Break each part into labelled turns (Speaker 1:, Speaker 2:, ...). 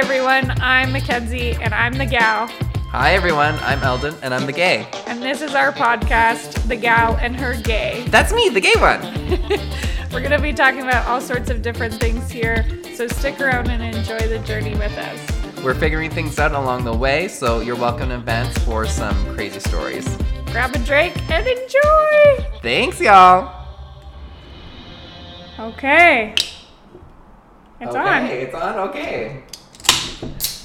Speaker 1: Hi everyone, I'm Mackenzie and I'm the gal,
Speaker 2: Hi everyone, I'm Alden and I'm the gay.
Speaker 1: and this is our podcast, The Gal and Her Gay.
Speaker 2: That's me, the gay one.
Speaker 1: We're gonna be talking about all sorts of different things here, so stick around and enjoy the journey with us.
Speaker 2: We're figuring things out along the way, so you're welcome to advance for some crazy stories.
Speaker 1: Grab a drink and enjoy!
Speaker 2: Thanks, y'all.
Speaker 1: Okay. It's
Speaker 2: okay, it's on. Okay.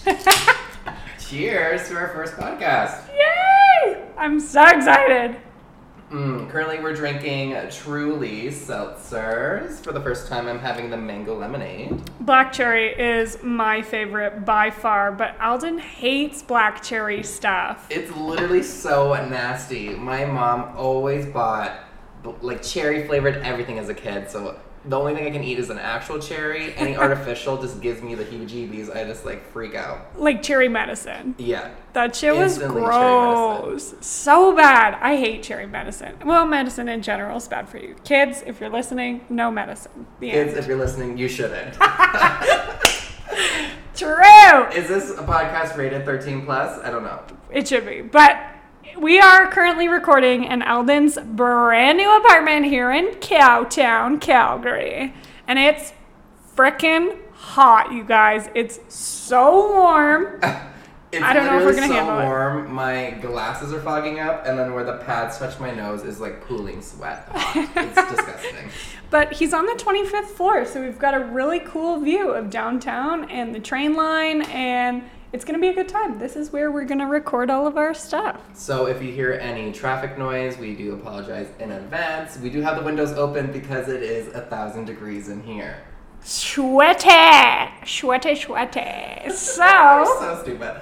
Speaker 2: Cheers to our first podcast.
Speaker 1: Yay! I'm so excited.
Speaker 2: Mm, currently, we're drinking Truly seltzers. For the first time, I'm having the mango lemonade.
Speaker 1: Black cherry is my favorite by far, but Alden hates black cherry stuff.
Speaker 2: It's literally so nasty. My mom always bought like cherry flavored everything as a kid, so the only thing I can eat is an actual cherry. Any artificial just gives me the heebie-jeebies. I just like freak out.
Speaker 1: Like cherry medicine.
Speaker 2: Yeah.
Speaker 1: That shit was
Speaker 2: Instantly cherry
Speaker 1: gross. So bad. I hate cherry medicine. Well, medicine in general is bad for you. Kids, if you're listening, no medicine. The
Speaker 2: Kids,
Speaker 1: end.
Speaker 2: if you're listening, you shouldn't.
Speaker 1: True.
Speaker 2: is this a podcast rated 13 plus? I don't know.
Speaker 1: It should be. But we are currently recording in Alden's brand new apartment here in Cowtown, Calgary. And it's frickin' hot, you guys. It's so warm.
Speaker 2: It's
Speaker 1: I don't know if we're gonna
Speaker 2: so
Speaker 1: handle it.
Speaker 2: warm. My glasses are fogging up, and then where the pads touch my nose is like pooling sweat. It's disgusting.
Speaker 1: But he's on the 25th floor, so we've got a really cool view of downtown and the train line, and it's gonna be a good time. This is where we're gonna record all of our stuff.
Speaker 2: So if you hear any traffic noise, we do apologize in advance. We do have the windows open because it is a thousand degrees in here.
Speaker 1: Sweaty, sweaty, sweaty. So,
Speaker 2: so stupid.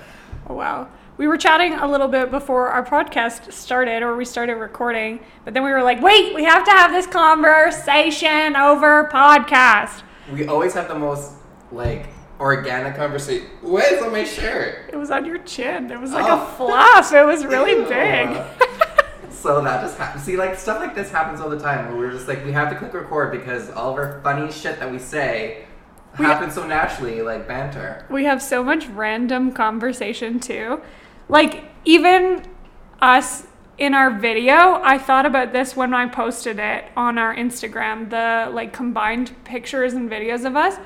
Speaker 1: oh, wow. We were chatting a little bit before our podcast started, or we started recording, but then we were like, wait, we have to have this conversation over podcast.
Speaker 2: We always have the most like organic conversation. What is on my shirt?
Speaker 1: It was on your chin. It was like
Speaker 2: Oh.
Speaker 1: a fluff. It was really big.
Speaker 2: So that just happens. See, like stuff like this happens all the time. Where we're just like, we have to click record because all of our funny shit that we say
Speaker 1: We-
Speaker 2: happens so naturally, like banter.
Speaker 1: We have so much random conversation too. Like even us in our video, I thought about this when I posted it on our Instagram, the like combined pictures and videos of us.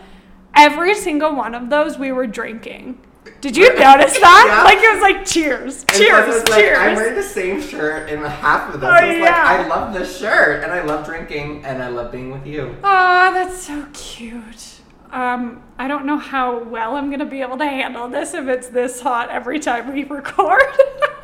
Speaker 1: Every single one of those we were drinking. Did you notice that?
Speaker 2: Yeah.
Speaker 1: Like it was like cheers,
Speaker 2: And
Speaker 1: cheers,
Speaker 2: it's like,
Speaker 1: cheers.
Speaker 2: I'm wearing the same shirt in half of this.
Speaker 1: Oh,
Speaker 2: I was like,
Speaker 1: yeah.
Speaker 2: I love this shirt, and I love drinking, and I love being with you.
Speaker 1: Aw, that's so cute. Um, I don't know how well I'm gonna be able to handle this if it's this hot every time we record.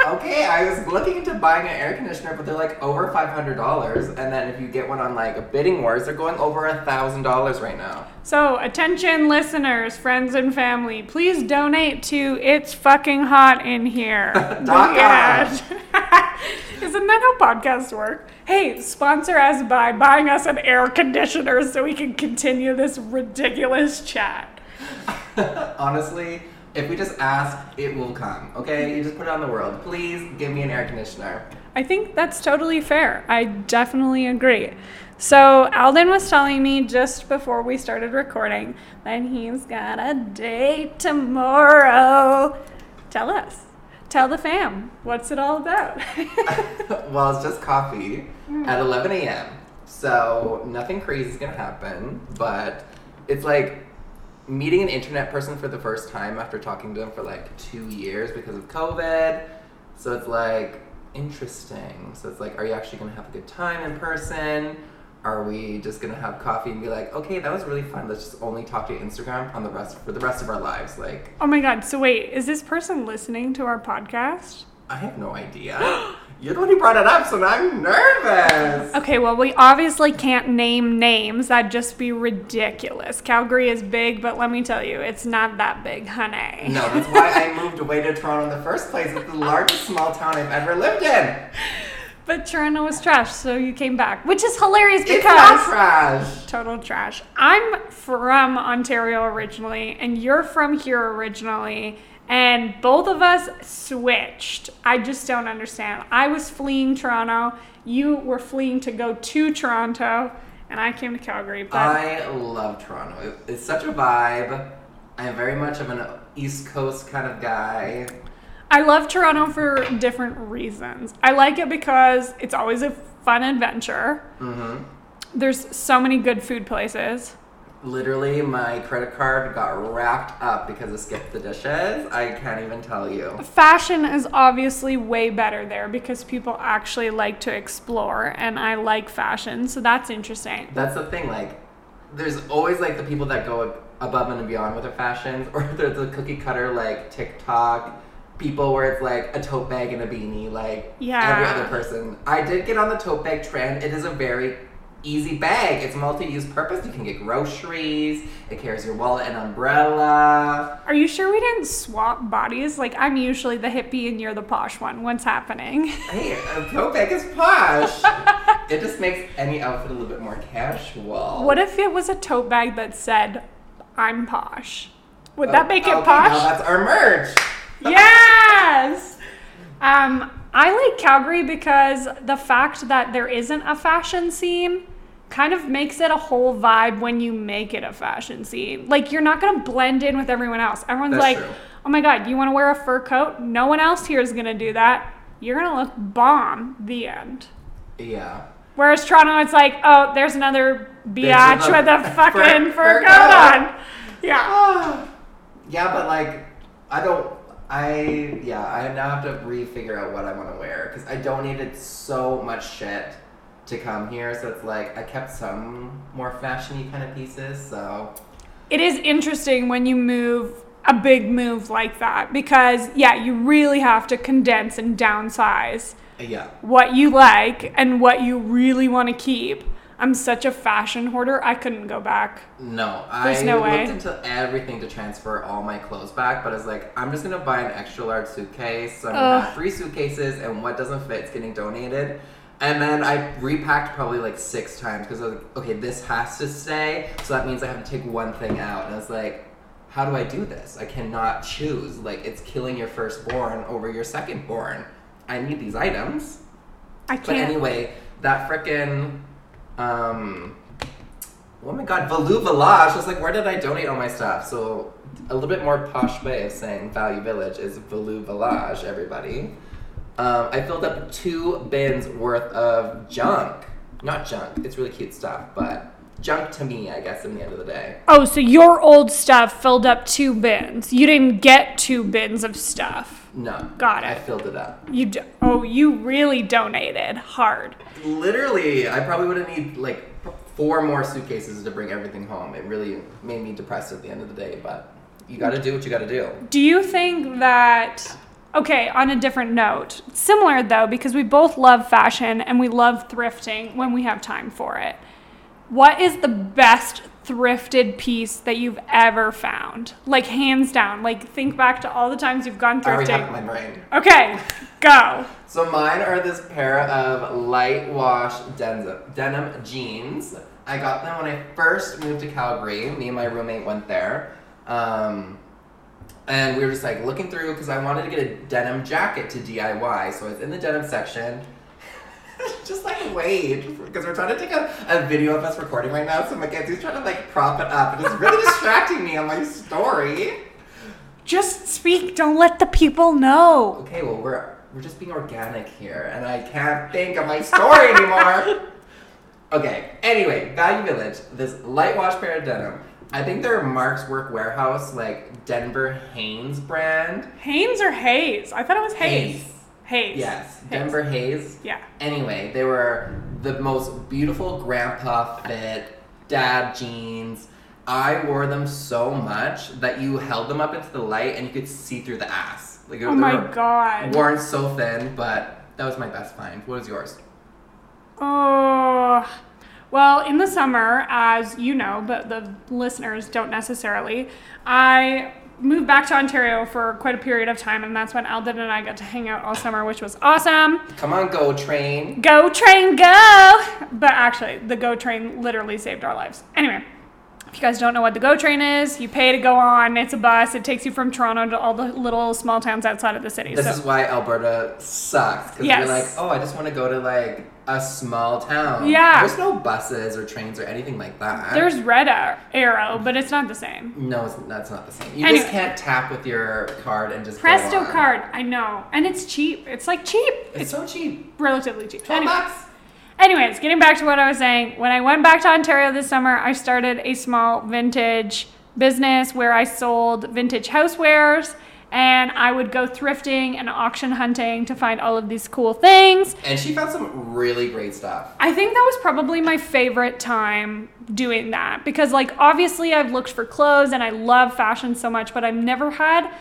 Speaker 2: Okay, I was looking into buying an air conditioner, but they're like over five hundred dollars, and then if you get one on like a bidding wars, they're going over a thousand dollars right now.
Speaker 1: So, attention listeners, friends, and family, please donate to It's Fucking Hot in Here. Isn't that how podcasts work? Hey, sponsor us by buying us an air conditioner so we can continue this ridiculous chat.
Speaker 2: Honestly, if we just ask, it will come. Okay, you just put it on the world. Please give me an air conditioner.
Speaker 1: I think that's totally fair. I definitely agree. So, Alden was telling me just before we started recording that he's got a date tomorrow. Tell us. Tell the fam. What's it all about?
Speaker 2: well, it's just coffee hmm. at 11 a.m. So nothing crazy is gonna happen, but it's like meeting an internet person for the first time after talking to them for like two years because of COVID. So it's like interesting. So it's like, are you actually gonna have a good time in person? Are we just gonna have coffee and be like, okay, that was really fun. Let's just only talk to Instagram on the rest for the rest of our lives. Like,
Speaker 1: oh my god, so wait, is this person listening to our podcast?
Speaker 2: I have no idea. You're the one who brought it up, so now I'm nervous.
Speaker 1: Okay, well, we obviously can't name names. That'd just be ridiculous. Calgary is big, but let me tell you, it's not that big, honey.
Speaker 2: No, that's why I moved away to Toronto in the first place. It's the largest small town I've ever lived in.
Speaker 1: But Toronto was trash, so you came back, which is hilarious
Speaker 2: It's
Speaker 1: because.
Speaker 2: not trash.
Speaker 1: Total trash. I'm from Ontario originally, and you're from here originally, and both of us switched. I just don't understand. I was fleeing Toronto, you were fleeing to go to Toronto, and I came to Calgary. But
Speaker 2: I love Toronto. It's such a vibe. I'm very much of an East Coast kind of guy.
Speaker 1: I love Toronto for different reasons. I like it because it's always a fun adventure.
Speaker 2: hmm
Speaker 1: There's so many good food places.
Speaker 2: Literally, my credit card got wrapped up because of Skip the Dishes. I can't even tell you.
Speaker 1: Fashion is obviously way better there because people actually like to explore, and I like fashion, so that's interesting.
Speaker 2: That's the thing, like, there's always like the people that go above and beyond with their fashions, or there's the cookie cutter like TikTok people where it's like a tote bag and a beanie, like
Speaker 1: Yeah.
Speaker 2: every other person. I did get on the tote bag trend. It is a very easy bag. It's multi-use purpose. You can get groceries. It carries your wallet and umbrella.
Speaker 1: Are you sure we didn't swap bodies? Like, I'm usually the hippie and you're the posh one. What's happening?
Speaker 2: Hey, a tote bag is posh. it just makes any outfit a little bit more casual.
Speaker 1: What if it was a tote bag that said, I'm posh? Would that make it
Speaker 2: Okay,
Speaker 1: posh?
Speaker 2: Now that's our merch.
Speaker 1: yes. Um, I like Calgary because the fact that there isn't a fashion scene kind of makes it a whole vibe when you make it a fashion scene. Like you're not gonna blend in with everyone else. Everyone's
Speaker 2: That's
Speaker 1: like,
Speaker 2: true.
Speaker 1: "Oh my god, you want to wear a fur coat? No one else here is gonna do that. You're gonna look bomb." The end.
Speaker 2: Yeah.
Speaker 1: Whereas Toronto, it's like, "Oh, there's another biatch
Speaker 2: another
Speaker 1: with a fucking
Speaker 2: fur-
Speaker 1: fur coat on." Yeah.
Speaker 2: Ah. yeah, but like, I don't. I yeah. I now have to re-figure out what I want to wear because I donated so much shit to come here. So it's like I kept some more fashiony kind of pieces. So
Speaker 1: it is interesting when you move a big move like that because yeah you really have to condense and downsize uh,
Speaker 2: yeah.
Speaker 1: what you like and what you really want to keep i'm such a fashion hoarder i couldn't go back
Speaker 2: No,
Speaker 1: There's
Speaker 2: I
Speaker 1: no
Speaker 2: looked
Speaker 1: way.
Speaker 2: into everything to transfer all my clothes back, but it's like I'm just gonna buy an extra large suitcase. So I'm gonna have three suitcases, and what doesn't fit is getting donated. And then I repacked probably like six times because I was like, okay, this has to stay. So that means I have to take one thing out, and I was like, how do I do this? I cannot choose. Like it's killing your firstborn over your secondborn. I need these items.
Speaker 1: i
Speaker 2: But
Speaker 1: can't But
Speaker 2: anyway, that frickin' um oh my god, Valu Village. I was like, where did I donate all my stuff? So a little bit more posh way of saying Value Village is Valu Village, everybody. Um, I filled up two bins worth of junk. Not junk, it's really cute stuff, but junk to me, I guess, in the end of the day.
Speaker 1: oh so your old stuff filled up two bins you didn't get two bins of stuff
Speaker 2: No.
Speaker 1: Got it.
Speaker 2: I filled it up.
Speaker 1: you do- oh you really donated hard
Speaker 2: Literally, I probably would have need like four more suitcases to bring everything home. It really made me depressed at the end of the day, but you gotta do what you gotta do.
Speaker 1: Do you think that, okay, on a different note, similar though, because we both love fashion and we love thrifting when we have time for it. What is the best thrifted piece that you've ever found? Like, hands down. Like, think back to all the times you've gone
Speaker 2: I already have
Speaker 1: thrifting.
Speaker 2: my brain.
Speaker 1: Okay, go.
Speaker 2: So mine are this pair of light wash denim, denim jeans. I got them when I first moved to Calgary. Me and my roommate went there. Um, and we were just like looking through because I wanted to get a denim jacket to DIY. So I was in the denim section. just like wait because we're trying to take a, a video of us recording right now. So Mackenzie's trying to like prop it up. and it's really distracting me on my story.
Speaker 1: Just speak, don't let the people know.
Speaker 2: Okay, well we're we're just being organic here, and I can't think of my story anymore. Okay. Anyway, Value Village, this light wash pair of denim. I think they're Mark's Work Warehouse, like Denver Haynes brand.
Speaker 1: Haynes or Hayes? I thought it was Hayes.
Speaker 2: Hayes.
Speaker 1: Hayes.
Speaker 2: Yes,
Speaker 1: Hayes.
Speaker 2: Denver Hayes.
Speaker 1: Yeah.
Speaker 2: Anyway, they were the most beautiful grandpa fit, dad jeans. I wore them so much that you held them up into the light and you could see through the ass. Like
Speaker 1: Oh my god.
Speaker 2: worn so thin, but that was my best find. What was yours?
Speaker 1: Oh, well, in the summer, as you know, but the listeners don't necessarily, I moved back to Ontario for quite a period of time, and that's when Alden and I got to hang out all summer, which was awesome.
Speaker 2: Come on, go train.
Speaker 1: Go train, go! But actually, the go train literally saved our lives. Anyway, If you guys don't know what the GO train is, you pay to go on. It's a bus. It takes you from Toronto to all the little small towns outside of the city.
Speaker 2: This
Speaker 1: so
Speaker 2: is why Alberta sucks. Because
Speaker 1: Yes.
Speaker 2: you're like, oh, I just want to go to like a small town.
Speaker 1: Yeah.
Speaker 2: There's no buses or trains or anything like that.
Speaker 1: there's Red Arrow, but it's not the same.
Speaker 2: No, it's, that's not the same. You
Speaker 1: Anyway.
Speaker 2: just can't tap with your card and just go
Speaker 1: Presto card, I know, and it's cheap. It's like cheap.
Speaker 2: It's,
Speaker 1: It's
Speaker 2: so cheap.
Speaker 1: relatively cheap.
Speaker 2: Twelve
Speaker 1: Anyway.
Speaker 2: bucks.
Speaker 1: Anyways, getting back to what I was saying, when I went back to Ontario this summer, I started a small vintage business where I sold vintage housewares and I would go thrifting and auction hunting to find all of these cool things.
Speaker 2: And she found some really great stuff.
Speaker 1: I think that was probably my favorite time doing that because, like, obviously, I've looked for clothes and I love fashion so much, but I've never had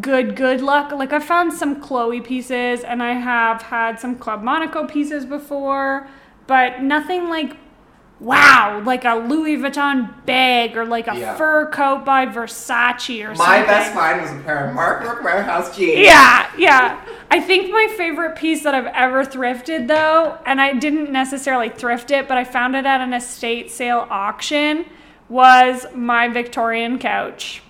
Speaker 1: good, good luck. Like, I found some Chloe pieces and I have had some Club Monaco pieces before, but nothing like wow, like a Louis Vuitton bag or like a
Speaker 2: Yeah.
Speaker 1: fur coat by Versace or
Speaker 2: My
Speaker 1: something.
Speaker 2: My best find was a pair of Mark's Work Warehouse jeans.
Speaker 1: Yeah, yeah. I think my favorite piece that I've ever thrifted, though, and I didn't necessarily thrift it, but I found it at an estate sale auction, was my Victorian couch.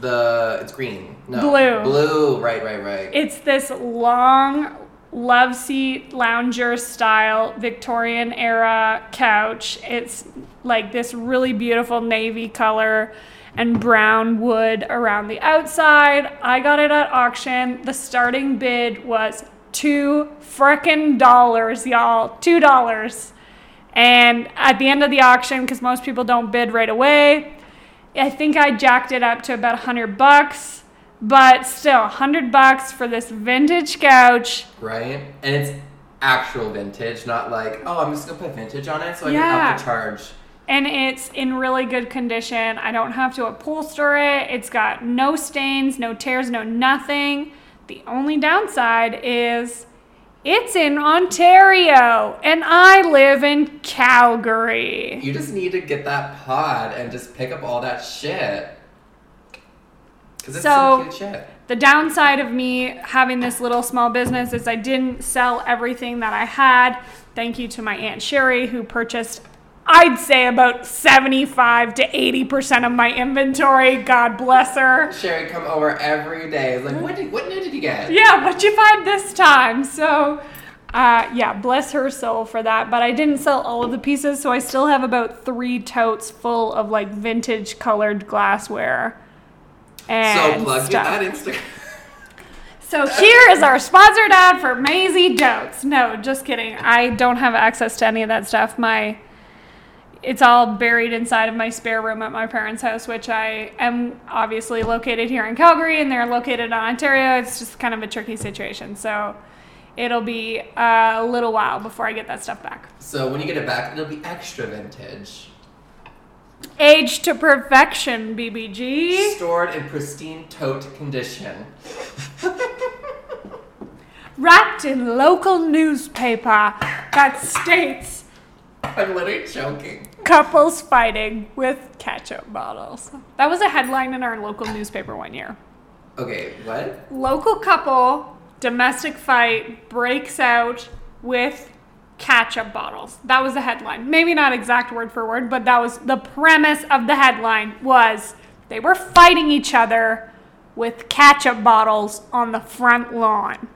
Speaker 2: The it's green. No.
Speaker 1: Blue.
Speaker 2: Blue. Right, right, right.
Speaker 1: It's this long love seat lounger style Victorian era couch. It's like this really beautiful navy color and brown wood around the outside. I got it at auction. The starting bid was two frickin' dollars, y'all. Two dollars. And at the end of the auction, because most people don't bid right away, I think I jacked it up to about a hundred bucks. But still, a hundred bucks for this vintage couch.
Speaker 2: right? And it's actual vintage, not like, oh, I'm just gonna put vintage on it so I
Speaker 1: Yeah.
Speaker 2: can up the charge.
Speaker 1: and it's in really good condition. I don't have to upholster it. It's got no stains, no tears, no nothing. The only downside is it's in Ontario and I live in Calgary.
Speaker 2: You just need to get that pod and just pick up all that shit. It's
Speaker 1: So-
Speaker 2: some cute shit.
Speaker 1: The downside of me having this little small business is I didn't sell everything that I had. Thank you to my Aunt Sherry who purchased I'd say about 75 to 80% of my inventory. God bless her.
Speaker 2: Sherry come over every day. It's like, what did what new did you get?
Speaker 1: Yeah, what'd you find this time? So, uh, yeah, bless her soul for that. But I didn't sell all of the pieces, so I still have about three totes full of like vintage colored glassware. And
Speaker 2: so plug that Instagram.
Speaker 1: So here is our sponsored ad for Maisie Dotes. No, just kidding. I don't have access to any of that stuff. My it's all buried inside of my spare room at my parents' house, which I am obviously located here in Calgary and they're located in Ontario. It's just kind of a tricky situation. So it'll be a little while before I get that stuff back.
Speaker 2: So when you get it back, it'll be extra vintage.
Speaker 1: Age to perfection, BBG.
Speaker 2: Stored in pristine tote condition.
Speaker 1: Wrapped in local newspaper that states
Speaker 2: I'm literally joking.
Speaker 1: couples fighting with ketchup bottles. That was a headline in our local newspaper one year.
Speaker 2: Okay, what?
Speaker 1: Local couple, domestic fight breaks out with ketchup bottles. That was the headline. Maybe not exact word for word, but that was the premise of the headline was they were fighting each other with ketchup bottles on the front lawn.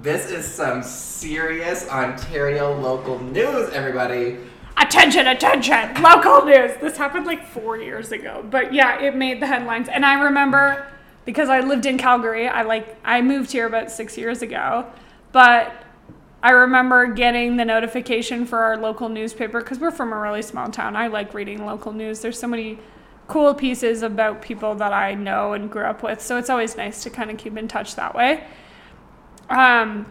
Speaker 2: This is some serious Ontario local news, everybody.
Speaker 1: Attention, attention, local news. This happened like four years ago, but yeah, it made the headlines. And I remember because I lived in Calgary, I like, I moved here about six years ago, but I remember getting the notification for our local newspaper because we're from a really small town. I like reading local news. There's so many cool pieces about people that I know and grew up with, so it's always nice to kind of keep in touch that way. Um,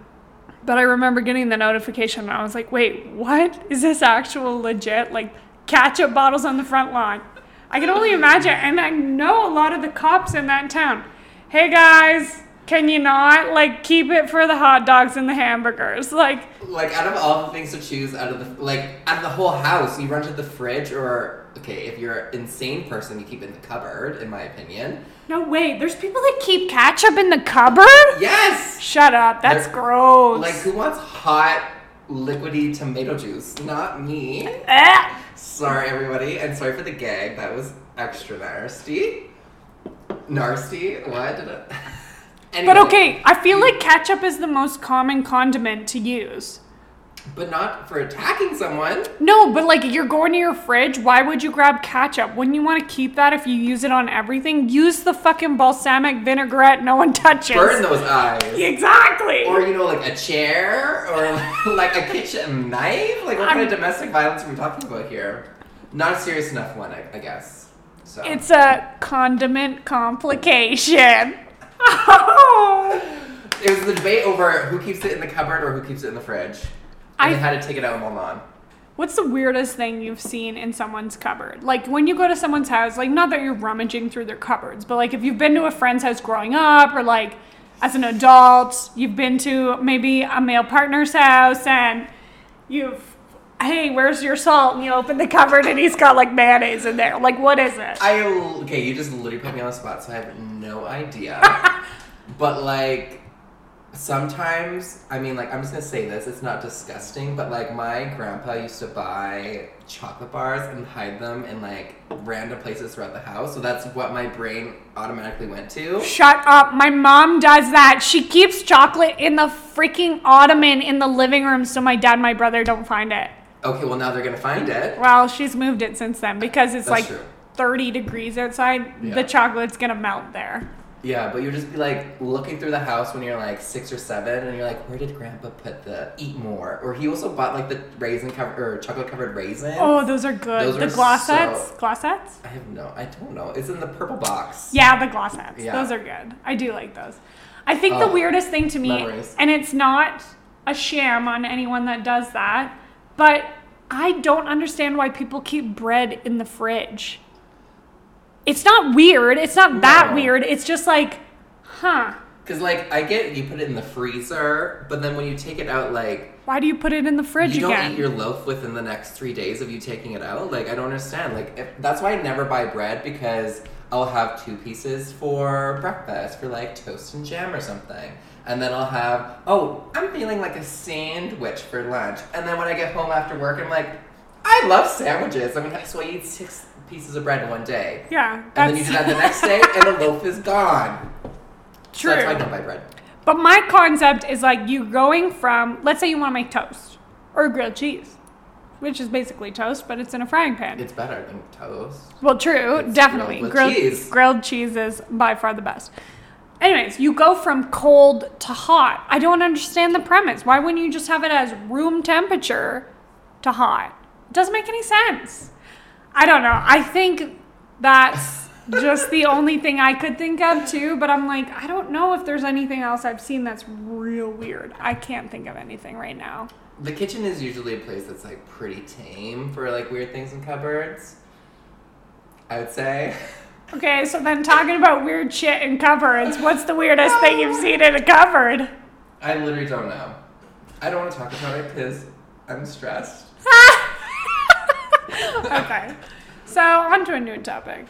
Speaker 1: but I remember getting the notification and I was like, wait, what? Is this actual legit? Like ketchup bottles on the front lawn. I can only imagine. And I know a lot of the cops in that town. Hey guys, can you not like keep it for the hot dogs and the hamburgers? Like,
Speaker 2: Like out of all the things to choose, out of the like out of the whole house, you run to the fridge, or okay, if you're an insane person, you keep it in the cupboard. In my opinion,
Speaker 1: no way, there's people that keep ketchup in the cupboard?
Speaker 2: yes.
Speaker 1: Shut up, that's
Speaker 2: They're-
Speaker 1: gross.
Speaker 2: Like who wants hot liquidy tomato juice? Not me.
Speaker 1: Eh.
Speaker 2: sorry, everybody, and sorry for the gag. That was extra nasty. Nasty? What did it?
Speaker 1: But okay, I feel like ketchup is the most common condiment to use.
Speaker 2: But not for attacking someone.
Speaker 1: No, but like you're going to your fridge, why would you grab ketchup? Wouldn't you want to keep that if you use it on everything? Use the fucking balsamic vinaigrette no one touches.
Speaker 2: Burn those eyes.
Speaker 1: Exactly.
Speaker 2: Or you know, like a chair, or like a kitchen knife. Like what kind of domestic violence are we talking about here? Not a serious enough one, I, I guess. So
Speaker 1: It's a condiment complication. Oh.
Speaker 2: it was the debate over who keeps it in the cupboard or who keeps it in the fridge. And
Speaker 1: I-
Speaker 2: they had to take it out while on.
Speaker 1: What's the weirdest thing you've seen in someone's cupboard? Like when you go to someone's house, like not that you're rummaging through their cupboards, but like if you've been to a friend's house growing up or like as an adult, you've been to maybe a male partner's house and you've hey, where's your salt? And you open the cupboard and he's got like mayonnaise in there. Like what is it?
Speaker 2: I okay, you just literally put me on the spot, so I have no idea. but like sometimes, I mean, like I'm just gonna say this. It's not disgusting, but like my grandpa used to buy chocolate bars and hide them in like random places throughout the house. So that's what my brain automatically went to.
Speaker 1: Shut up. My mom does that. She keeps chocolate in the freaking ottoman in the living room so my dad and my brother don't find it.
Speaker 2: Okay, well now they're gonna find it.
Speaker 1: Well, she's moved it since then because it's
Speaker 2: That's
Speaker 1: like
Speaker 2: true.
Speaker 1: 30 degrees outside.
Speaker 2: Yeah.
Speaker 1: The chocolate's gonna melt there.
Speaker 2: Yeah, but you just be like looking through the house when you're like six or seven, and you're like, where did Grandpa put the Eat-More? Or he also bought like the raisin covered or chocolate covered raisins.
Speaker 1: Oh, those are good.
Speaker 2: Those
Speaker 1: the
Speaker 2: are
Speaker 1: glosettes?
Speaker 2: so-
Speaker 1: Glosettes?
Speaker 2: I have no, I don't know. It's in the purple box.
Speaker 1: Yeah, the glosettes.
Speaker 2: Yeah.
Speaker 1: Those are good. I do like those. I think the
Speaker 2: Oh,
Speaker 1: weirdest thing to me,
Speaker 2: memories.
Speaker 1: and it's not a sham on anyone that does that, but I don't understand why people keep bread in the fridge. It's not weird. It's not that weird. It's just like, huh.
Speaker 2: Cause like I get you put it in the freezer, but then when you take it out, like
Speaker 1: Why do you put it in the fridge
Speaker 2: you don't eat your loaf within the next three days of you taking it out. Like I don't understand. Like if, that's why I never buy bread because I'll have two pieces for breakfast for like toast and jam or something. And then I'll have, oh, I'm feeling like a sandwich for lunch. And then when I get home after work, I'm like, I love sandwiches. I mean, so I eat six pieces of bread in one day.
Speaker 1: yeah,
Speaker 2: And then you do that the next day, and the loaf is gone. So
Speaker 1: true.
Speaker 2: that's why I don't buy bread.
Speaker 1: But my concept is like you going from, let's say you want to make toast or grilled cheese, which is basically toast, but it's in a frying pan.
Speaker 2: It's better than toast.
Speaker 1: well, true,
Speaker 2: it's
Speaker 1: definitely.
Speaker 2: grilled
Speaker 1: grilled,
Speaker 2: cheese.
Speaker 1: grilled cheese is by far the best. Anyways, you go from cold to hot. I don't understand the premise. Why wouldn't you just have it as room temperature to hot? It doesn't make any sense. I don't know. I think that's just the only thing I could think of too, but I'm like, I don't know if there's anything else I've seen that's real weird. I can't think of anything right now.
Speaker 2: The kitchen is usually a place that's like pretty tame for like weird things in cupboards. I would say.
Speaker 1: Okay, so then talking about weird shit in cupboards, what's the weirdest thing you've seen in a cupboard?
Speaker 2: I literally don't know. I don't want to talk about it because I'm stressed.
Speaker 1: okay. So on to a new topic.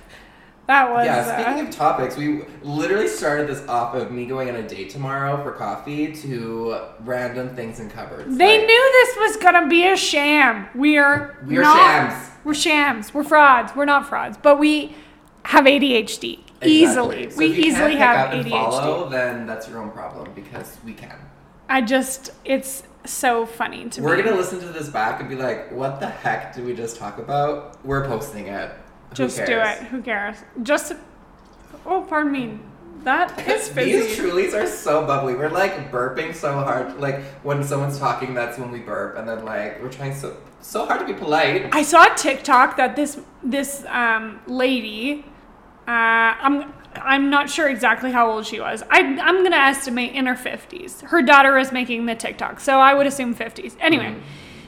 Speaker 1: That was
Speaker 2: Yeah, speaking
Speaker 1: uh,
Speaker 2: of topics, we literally started this off of me going on a date tomorrow for coffee to random things in cupboards.
Speaker 1: they
Speaker 2: Like,
Speaker 1: knew this was gonna be a sham. We are
Speaker 2: We are
Speaker 1: not-
Speaker 2: shams.
Speaker 1: We're shams. We're frauds. We're not frauds, but we have ADHD easily.
Speaker 2: So
Speaker 1: we easily have ADHD.
Speaker 2: Follow, then that's your own problem because we can.
Speaker 1: I just it's so funny to
Speaker 2: We're
Speaker 1: me.
Speaker 2: gonna listen to this back and be like, "What the heck did we just talk about?" We're posting it. Who
Speaker 1: just do it. Who cares? Just oh, pardon me. That is
Speaker 2: These. Trulies are so bubbly. We're like burping so hard. Like when someone's talking, that's when we burp, and then like we're trying so so hard to be polite.
Speaker 1: I saw a TikTok that this this um, lady, uh, I'm I'm not sure exactly how old she was. I I'm gonna estimate in her fifties. Her daughter was making the TikTok, so I would assume fifties. Anyway,
Speaker 2: Mhm.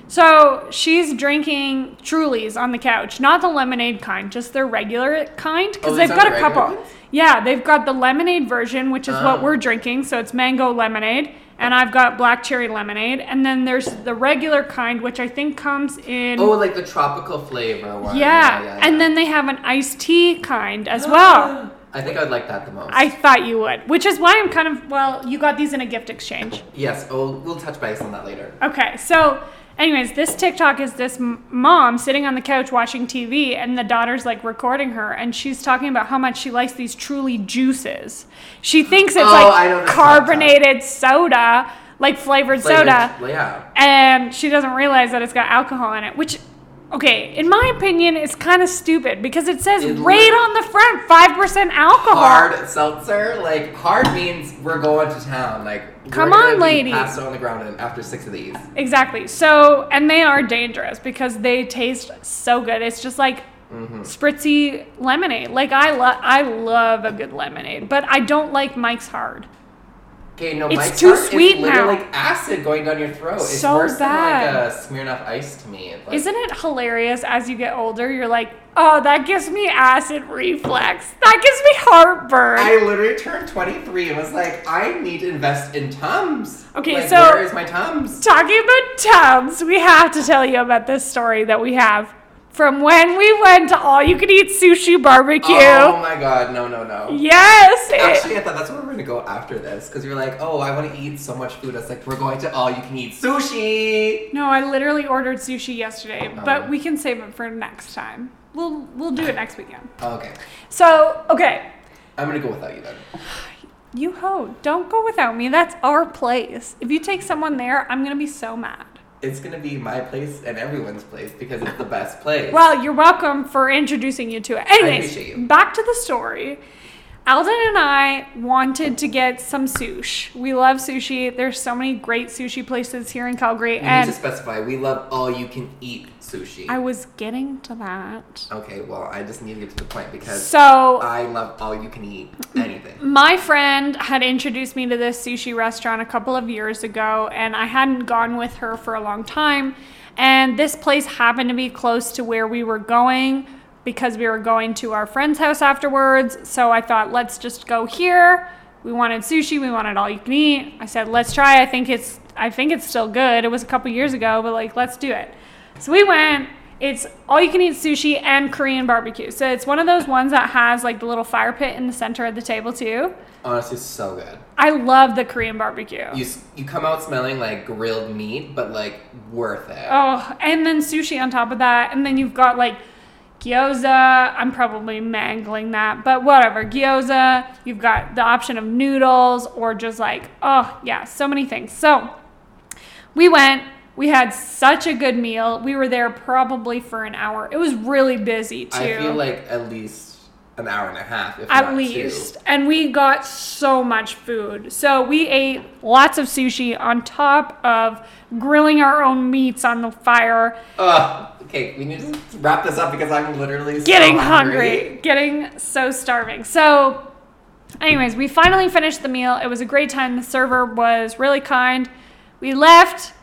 Speaker 1: so she's drinking Trulies on the couch, not the lemonade kind, just their regular kind, because
Speaker 2: Oh,
Speaker 1: they've got a couple.
Speaker 2: ones?
Speaker 1: Yeah, they've got the lemonade version, which is what
Speaker 2: Oh.
Speaker 1: we're drinking. So it's mango lemonade, and I've got black cherry lemonade, and then there's the regular kind, which I think comes in.
Speaker 2: Oh, like the tropical flavor one.
Speaker 1: Yeah, and then they have an iced tea kind as well.
Speaker 2: I think I'd like that the most.
Speaker 1: I thought you would, which is why I'm kind of well. You got these in a gift exchange.
Speaker 2: yes. Oh, we'll touch base on that later.
Speaker 1: Okay, so Anyways, this TikTok is this mom sitting on the couch watching TV, and the daughter's like recording her, and she's talking about how much she likes these truly juices. She thinks it's
Speaker 2: Oh,
Speaker 1: like carbonated soda, like flavored, soda,
Speaker 2: Yeah.
Speaker 1: and she doesn't realize that it's got alcohol in it, which. Okay, in my opinion, it's kind of stupid because it says
Speaker 2: It
Speaker 1: right on the front, five percent alcohol.
Speaker 2: Hard seltzer, like hard means we're going to town. Like we're
Speaker 1: Come on, lady.
Speaker 2: Passed on the ground after six of these.
Speaker 1: Exactly. So, and they are dangerous because they taste so good. It's just like
Speaker 2: Mm-hmm.
Speaker 1: spritzy lemonade. Like I love, I love a good lemonade, but I don't like Mike's Hard.
Speaker 2: Okay, no,
Speaker 1: It's
Speaker 2: Mike's
Speaker 1: too sweet
Speaker 2: is
Speaker 1: now.
Speaker 2: like acid going down your throat. It's
Speaker 1: So
Speaker 2: worse
Speaker 1: bad.
Speaker 2: than like a uh, Smirnoff Ice to me. Like,
Speaker 1: Isn't it hilarious as you get older? You're like, oh, that gives me acid reflux. That gives me heartburn.
Speaker 2: I literally turned 23 and was like, I need to invest in Tums.
Speaker 1: Okay,
Speaker 2: Like,
Speaker 1: so-
Speaker 2: where is my Tums?
Speaker 1: Talking about Tums, we have to tell you about this story that we have from when we went to all you can eat sushi barbecue.
Speaker 2: Oh my god, no, no, no.
Speaker 1: Yes.
Speaker 2: Actually, I thought that's where we're gonna go after this because you're like, oh, I want to eat so much food. It's like, we're going to all you can eat sushi.
Speaker 1: No, I literally ordered sushi yesterday, uh-huh. but
Speaker 2: Oh.
Speaker 1: we can save it for next time. We'll we'll do it next weekend.
Speaker 2: Okay,
Speaker 1: So, okay.
Speaker 2: I'm gonna go without you then.
Speaker 1: You ho, don't go without me. That's our place. If you take someone there, I'm gonna be so mad.
Speaker 2: It's gonna be my place and everyone's place because it's the best place.
Speaker 1: Well, you're welcome for introducing you to it. Anyways, back to the story. Alden and I wanted to get some sushi. We love sushi. There's so many great sushi places here in Calgary,
Speaker 2: we need to specify we love all you can eat sushi.
Speaker 1: I was getting to that.
Speaker 2: okay, well, I just need to get to the point because
Speaker 1: So
Speaker 2: I love all you can eat anything.
Speaker 1: My friend had introduced me to this sushi restaurant a couple of years ago, and I hadn't gone with her for a long time. And this place happened to be close to where we were going because we were going to our friend's house afterwards. So I thought, let's just go here. We wanted sushi, we wanted all you can eat. I said, let's try. I think it's I think it's still good. It was a couple years ago, but like let's do it. So we went. It's all you can eat sushi and Korean barbecue. So it's one of those ones that has like the little fire pit in the center of the table too.
Speaker 2: Honestly, so good.
Speaker 1: I love the Korean barbecue.
Speaker 2: You you come out smelling like grilled meat, but like worth it.
Speaker 1: Oh, and then sushi on top of that, and then you've got like gyoza. I'm probably mangling that, but whatever. Gyoza. You've got the option of noodles or just like oh yeah, so many things. So we went. We had such a good meal. We were there probably for an hour. It was really busy too.
Speaker 2: I feel like at least an hour and a half, if
Speaker 1: at
Speaker 2: not
Speaker 1: least. And we got so much food. So we ate lots of sushi on top of grilling our own meats on the fire,
Speaker 2: two. Okay, we need to wrap this up because I'm literally so
Speaker 1: getting hungry, getting so starving. So, anyways, we finally finished the meal. It was a great time. The server was really kind. We left.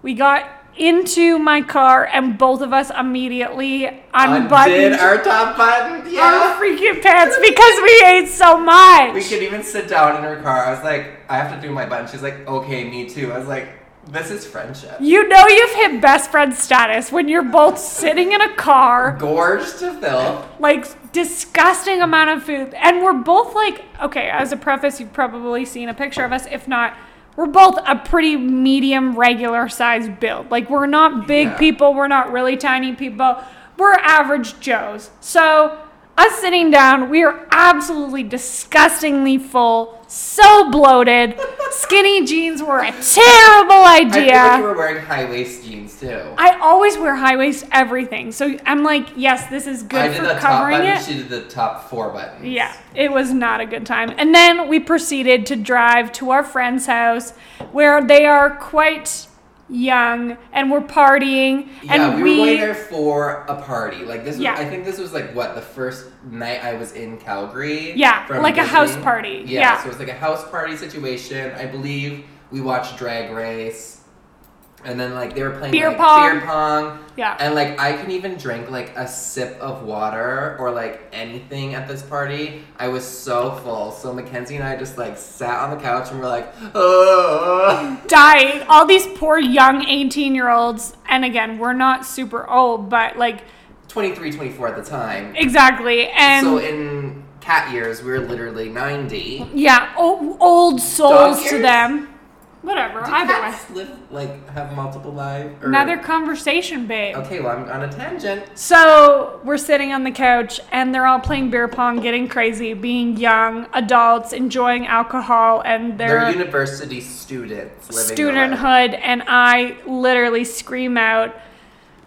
Speaker 1: We got into my car, and both of us immediately unbuttoned
Speaker 2: Undid our top button.
Speaker 1: our freaking pants because we ate so much.
Speaker 2: We could even sit down in her car. I was like, I have to do my button. She's like, okay, me too. I was like, this is friendship.
Speaker 1: You know you've hit best friend status when you're both sitting in a car,
Speaker 2: Gorged to filth.
Speaker 1: like disgusting amount of food, and we're both like, okay, as a preface, you've probably seen a picture of us. If not, we're both a pretty medium, regular size build. Like we're not big
Speaker 2: Yeah.
Speaker 1: people, we're not really tiny people, we're average Joes. So us sitting down, we are absolutely disgustingly full, so bloated. Skinny jeans were a terrible idea.
Speaker 2: I like you were wearing high waist jeans too.
Speaker 1: I always wear high waist everything. So I'm like, yes, this is good
Speaker 2: I did
Speaker 1: for
Speaker 2: the top
Speaker 1: covering
Speaker 2: button.
Speaker 1: it.
Speaker 2: She did the top four buttons.
Speaker 1: Yeah, it was not a good time. And then we proceeded to drive to our friend's house where they are quite young and we're partying.
Speaker 2: Yeah,
Speaker 1: and
Speaker 2: we,
Speaker 1: we,
Speaker 2: were going there for a party. Like this was,
Speaker 1: Yeah.
Speaker 2: I think this was like what the first night I was in Calgary.
Speaker 1: Yeah, like a house party.
Speaker 2: Yeah,
Speaker 1: Yeah.
Speaker 2: so it was like a house party situation. I believe we watched Drag Race, and then like they were playing
Speaker 1: Beer
Speaker 2: like,
Speaker 1: pong.
Speaker 2: beer pong.
Speaker 1: Yeah.
Speaker 2: And like I can even drink like a sip of water or like anything at this party. I was so full. So Mackenzie and I just like sat on the couch and we're like, oh.
Speaker 1: dying. All these poor young 18 year olds. And again, we're not super old, but like,
Speaker 2: 23, 24 at the time.
Speaker 1: exactly. And
Speaker 2: so in cat years, we were literally 90.
Speaker 1: yeah, o- old souls to them. Whatever.
Speaker 2: Do
Speaker 1: Either way.
Speaker 2: live like have multiple lives? Or-
Speaker 1: Another conversation, babe.
Speaker 2: Okay, well I'm on a tangent.
Speaker 1: So we're sitting on the couch and they're all playing beer pong, getting crazy, being young adults, enjoying alcohol and
Speaker 2: They're
Speaker 1: their
Speaker 2: university students living their life.
Speaker 1: studenthood. And I literally scream out,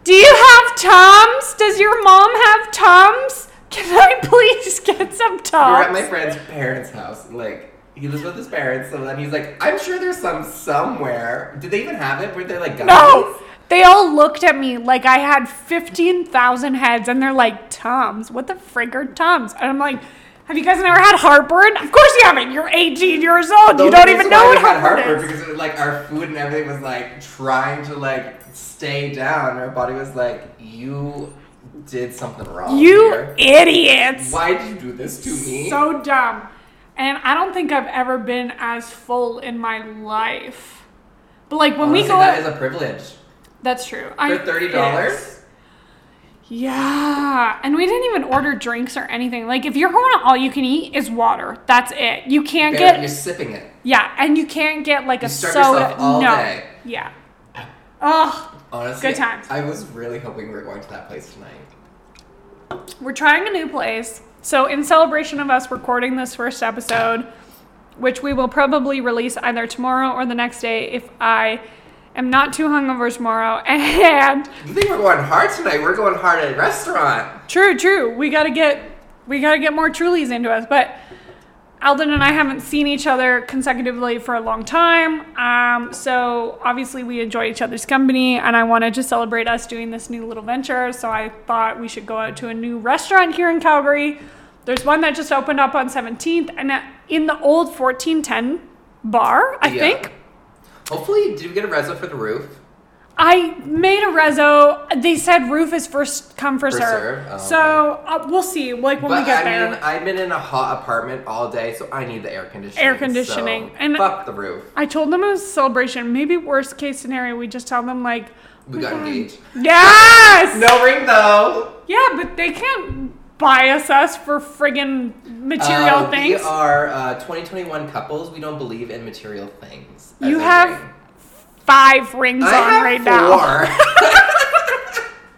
Speaker 1: Do you have Tums? Does your mom have Tums? Can I please get some toms?
Speaker 2: We were
Speaker 1: Tums?
Speaker 2: at my friend's parents' house. Like he lives with his parents, so then he's like, "I'm sure there's some somewhere." Did they even have it? Were they like gummies?
Speaker 1: No. They all looked at me like I had 15,000 heads and they're like, Tums, what the frig are Tums? And I'm like, have you guys never had heartburn? Of course you haven't. You're 18 years old.
Speaker 2: The
Speaker 1: you don't even know what heartburn,
Speaker 2: heartburn
Speaker 1: is.
Speaker 2: because it was like our food and everything was like trying to like stay down. Our body was like, "You did something wrong."
Speaker 1: You
Speaker 2: here.
Speaker 1: idiots.
Speaker 2: Why did you do this to me?
Speaker 1: So dumb. And I don't think I've ever been as full in my life. But like when
Speaker 2: Honestly,
Speaker 1: we go
Speaker 2: that is a privilege.
Speaker 1: That's true.
Speaker 2: For thirty dollars.
Speaker 1: Yeah, and we didn't even order drinks or anything. Like, if you're going to all you can eat, is water. That's it. You can't get You're
Speaker 2: sipping it.
Speaker 1: yeah, and you can't get like a
Speaker 2: You starve
Speaker 1: soda. no,
Speaker 2: day.
Speaker 1: yeah. Ugh,
Speaker 2: Honestly,
Speaker 1: Good times.
Speaker 2: I was really hoping we were going to that place tonight.
Speaker 1: we're trying a new place. So, in celebration of us recording this first episode, which we will probably release either tomorrow or the next day if I am not too hungover tomorrow, and
Speaker 2: You think we're going hard tonight? We're going hard at a restaurant.
Speaker 1: True, true. We gotta get we gotta get more Trulies into us. But Alden and I haven't seen each other consecutively for a long time. Um, so obviously we enjoy each other's company and I wanted to celebrate us doing this new little venture. So I thought we should go out to a new restaurant here in Calgary. There's one that just opened up on 17th and uh, in the old 1410 bar, I
Speaker 2: Yeah.
Speaker 1: think.
Speaker 2: Hopefully, did we get a reso for the roof?
Speaker 1: I made a rezo. They said roof is first come for
Speaker 2: For
Speaker 1: serve.
Speaker 2: serve? Oh,
Speaker 1: so uh, we'll see. Like when we get
Speaker 2: I
Speaker 1: there.
Speaker 2: mean, I've been in a hot apartment all day, so I need the air conditioning.
Speaker 1: Air conditioning.
Speaker 2: So
Speaker 1: And-
Speaker 2: fuck the roof.
Speaker 1: I told them it was a celebration. Maybe worst case scenario, we just tell them like,
Speaker 2: We got engaged.
Speaker 1: yes,
Speaker 2: No ring though.
Speaker 1: yeah, but they can't bias us for friggin' material
Speaker 2: Uh,
Speaker 1: things.
Speaker 2: We are uh, 2021 couples. We don't believe in material things.
Speaker 1: You have
Speaker 2: ring.
Speaker 1: Five rings
Speaker 2: I
Speaker 1: on right now.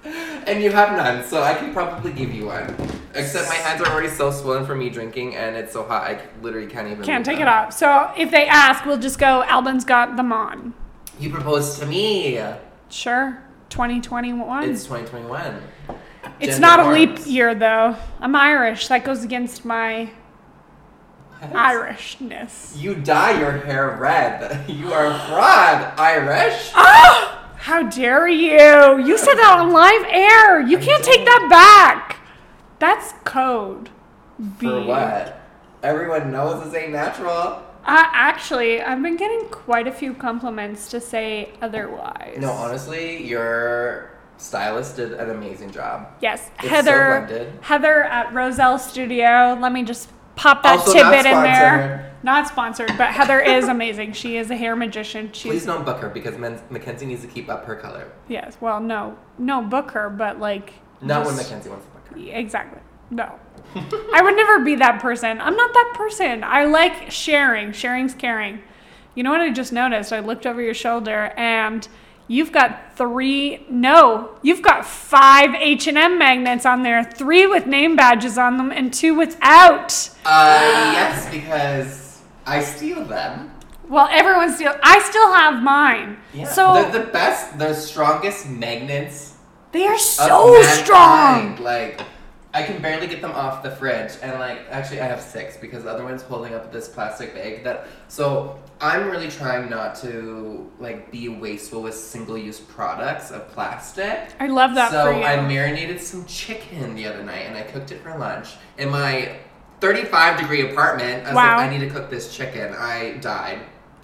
Speaker 2: and you have none, so I can probably give you one. Except my hands are already so swollen from me drinking, and it's so hot I literally can't even.
Speaker 1: Can't take
Speaker 2: them.
Speaker 1: it off. So if they ask, we'll just go. Alban's got them on.
Speaker 2: You proposed to me.
Speaker 1: Sure, 2021.
Speaker 2: It's 2021.
Speaker 1: It's
Speaker 2: Gender
Speaker 1: not a leap year though. I'm Irish. That goes against my? Irishness.
Speaker 2: You dye your hair red. You are a fraud, Irish.
Speaker 1: Ah! How dare you? You said that on live air. You can't take that back. That's code. B.
Speaker 2: For what? Everyone knows this ain't natural.
Speaker 1: Uh, actually, I've been getting quite a few compliments to say otherwise.
Speaker 2: No, honestly, your stylist did an amazing job.
Speaker 1: Yes,
Speaker 2: It's
Speaker 1: Heather.
Speaker 2: blended.
Speaker 1: Heather at Roselle Studio. Let me just pop that
Speaker 2: Also
Speaker 1: tidbit in there. Not sponsored, but Heather is amazing. She is a hair magician. She's
Speaker 2: Please don't book her because Men- Mackenzie needs to keep up her color.
Speaker 1: yes. Well, no, no, book her, but like
Speaker 2: Not when Mackenzie wants to book her.
Speaker 1: Exactly. No. I would never be that person. I'm not that person. I like sharing. Sharing's caring. You know what I just noticed? I looked over your shoulder and you've got three no, you've got five H&M magnets on there, three with name badges on them and two without.
Speaker 2: Uh, yes, because I steal them.
Speaker 1: Well, everyone steals I still have mine.
Speaker 2: Yeah.
Speaker 1: So
Speaker 2: they're the best, the strongest magnets
Speaker 1: they are so strong.
Speaker 2: Like, I can barely get them off the fridge, and like, actually, I have six because the other one's holding up this plastic bag. That so I'm really trying not to like be wasteful with single-use products of plastic.
Speaker 1: I love that
Speaker 2: so
Speaker 1: for you.
Speaker 2: I marinated some chicken the other night, and I cooked it for lunch in my 35 degree apartment. I was
Speaker 1: Wow.
Speaker 2: like, I need to cook this chicken. I died.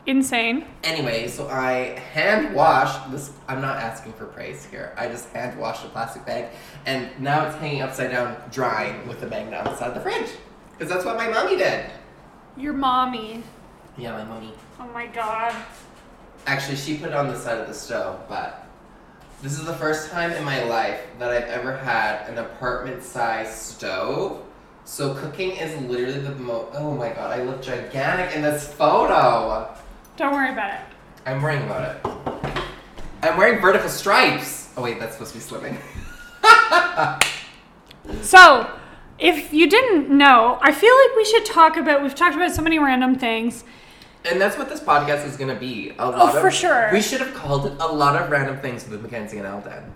Speaker 1: Insane.
Speaker 2: Anyway, so I hand washed this. I'm not asking for praise here. I just hand washed a plastic bag, and now it's hanging upside down, drying with the magnet outside the fridge. Because that's what my mommy did.
Speaker 1: Your mommy.
Speaker 2: Yeah, my mommy.
Speaker 1: Oh my god.
Speaker 2: Actually, she put it on the side of the stove, but this is the first time in my life that I've ever had an apartment size stove. So cooking is literally the most. Oh my god, I look gigantic in this photo.
Speaker 1: Don't worry about it.
Speaker 2: I'm worrying about it. I'm wearing vertical stripes. Oh wait, that's supposed to be slipping.
Speaker 1: So, if you didn't know, I feel like we should talk about. We've talked about so many random things.
Speaker 2: And that's what this podcast is gonna be. A oh, lot
Speaker 1: Oh, for
Speaker 2: of,
Speaker 1: sure.
Speaker 2: We should have called it a lot of random things with Mackenzie and Alden.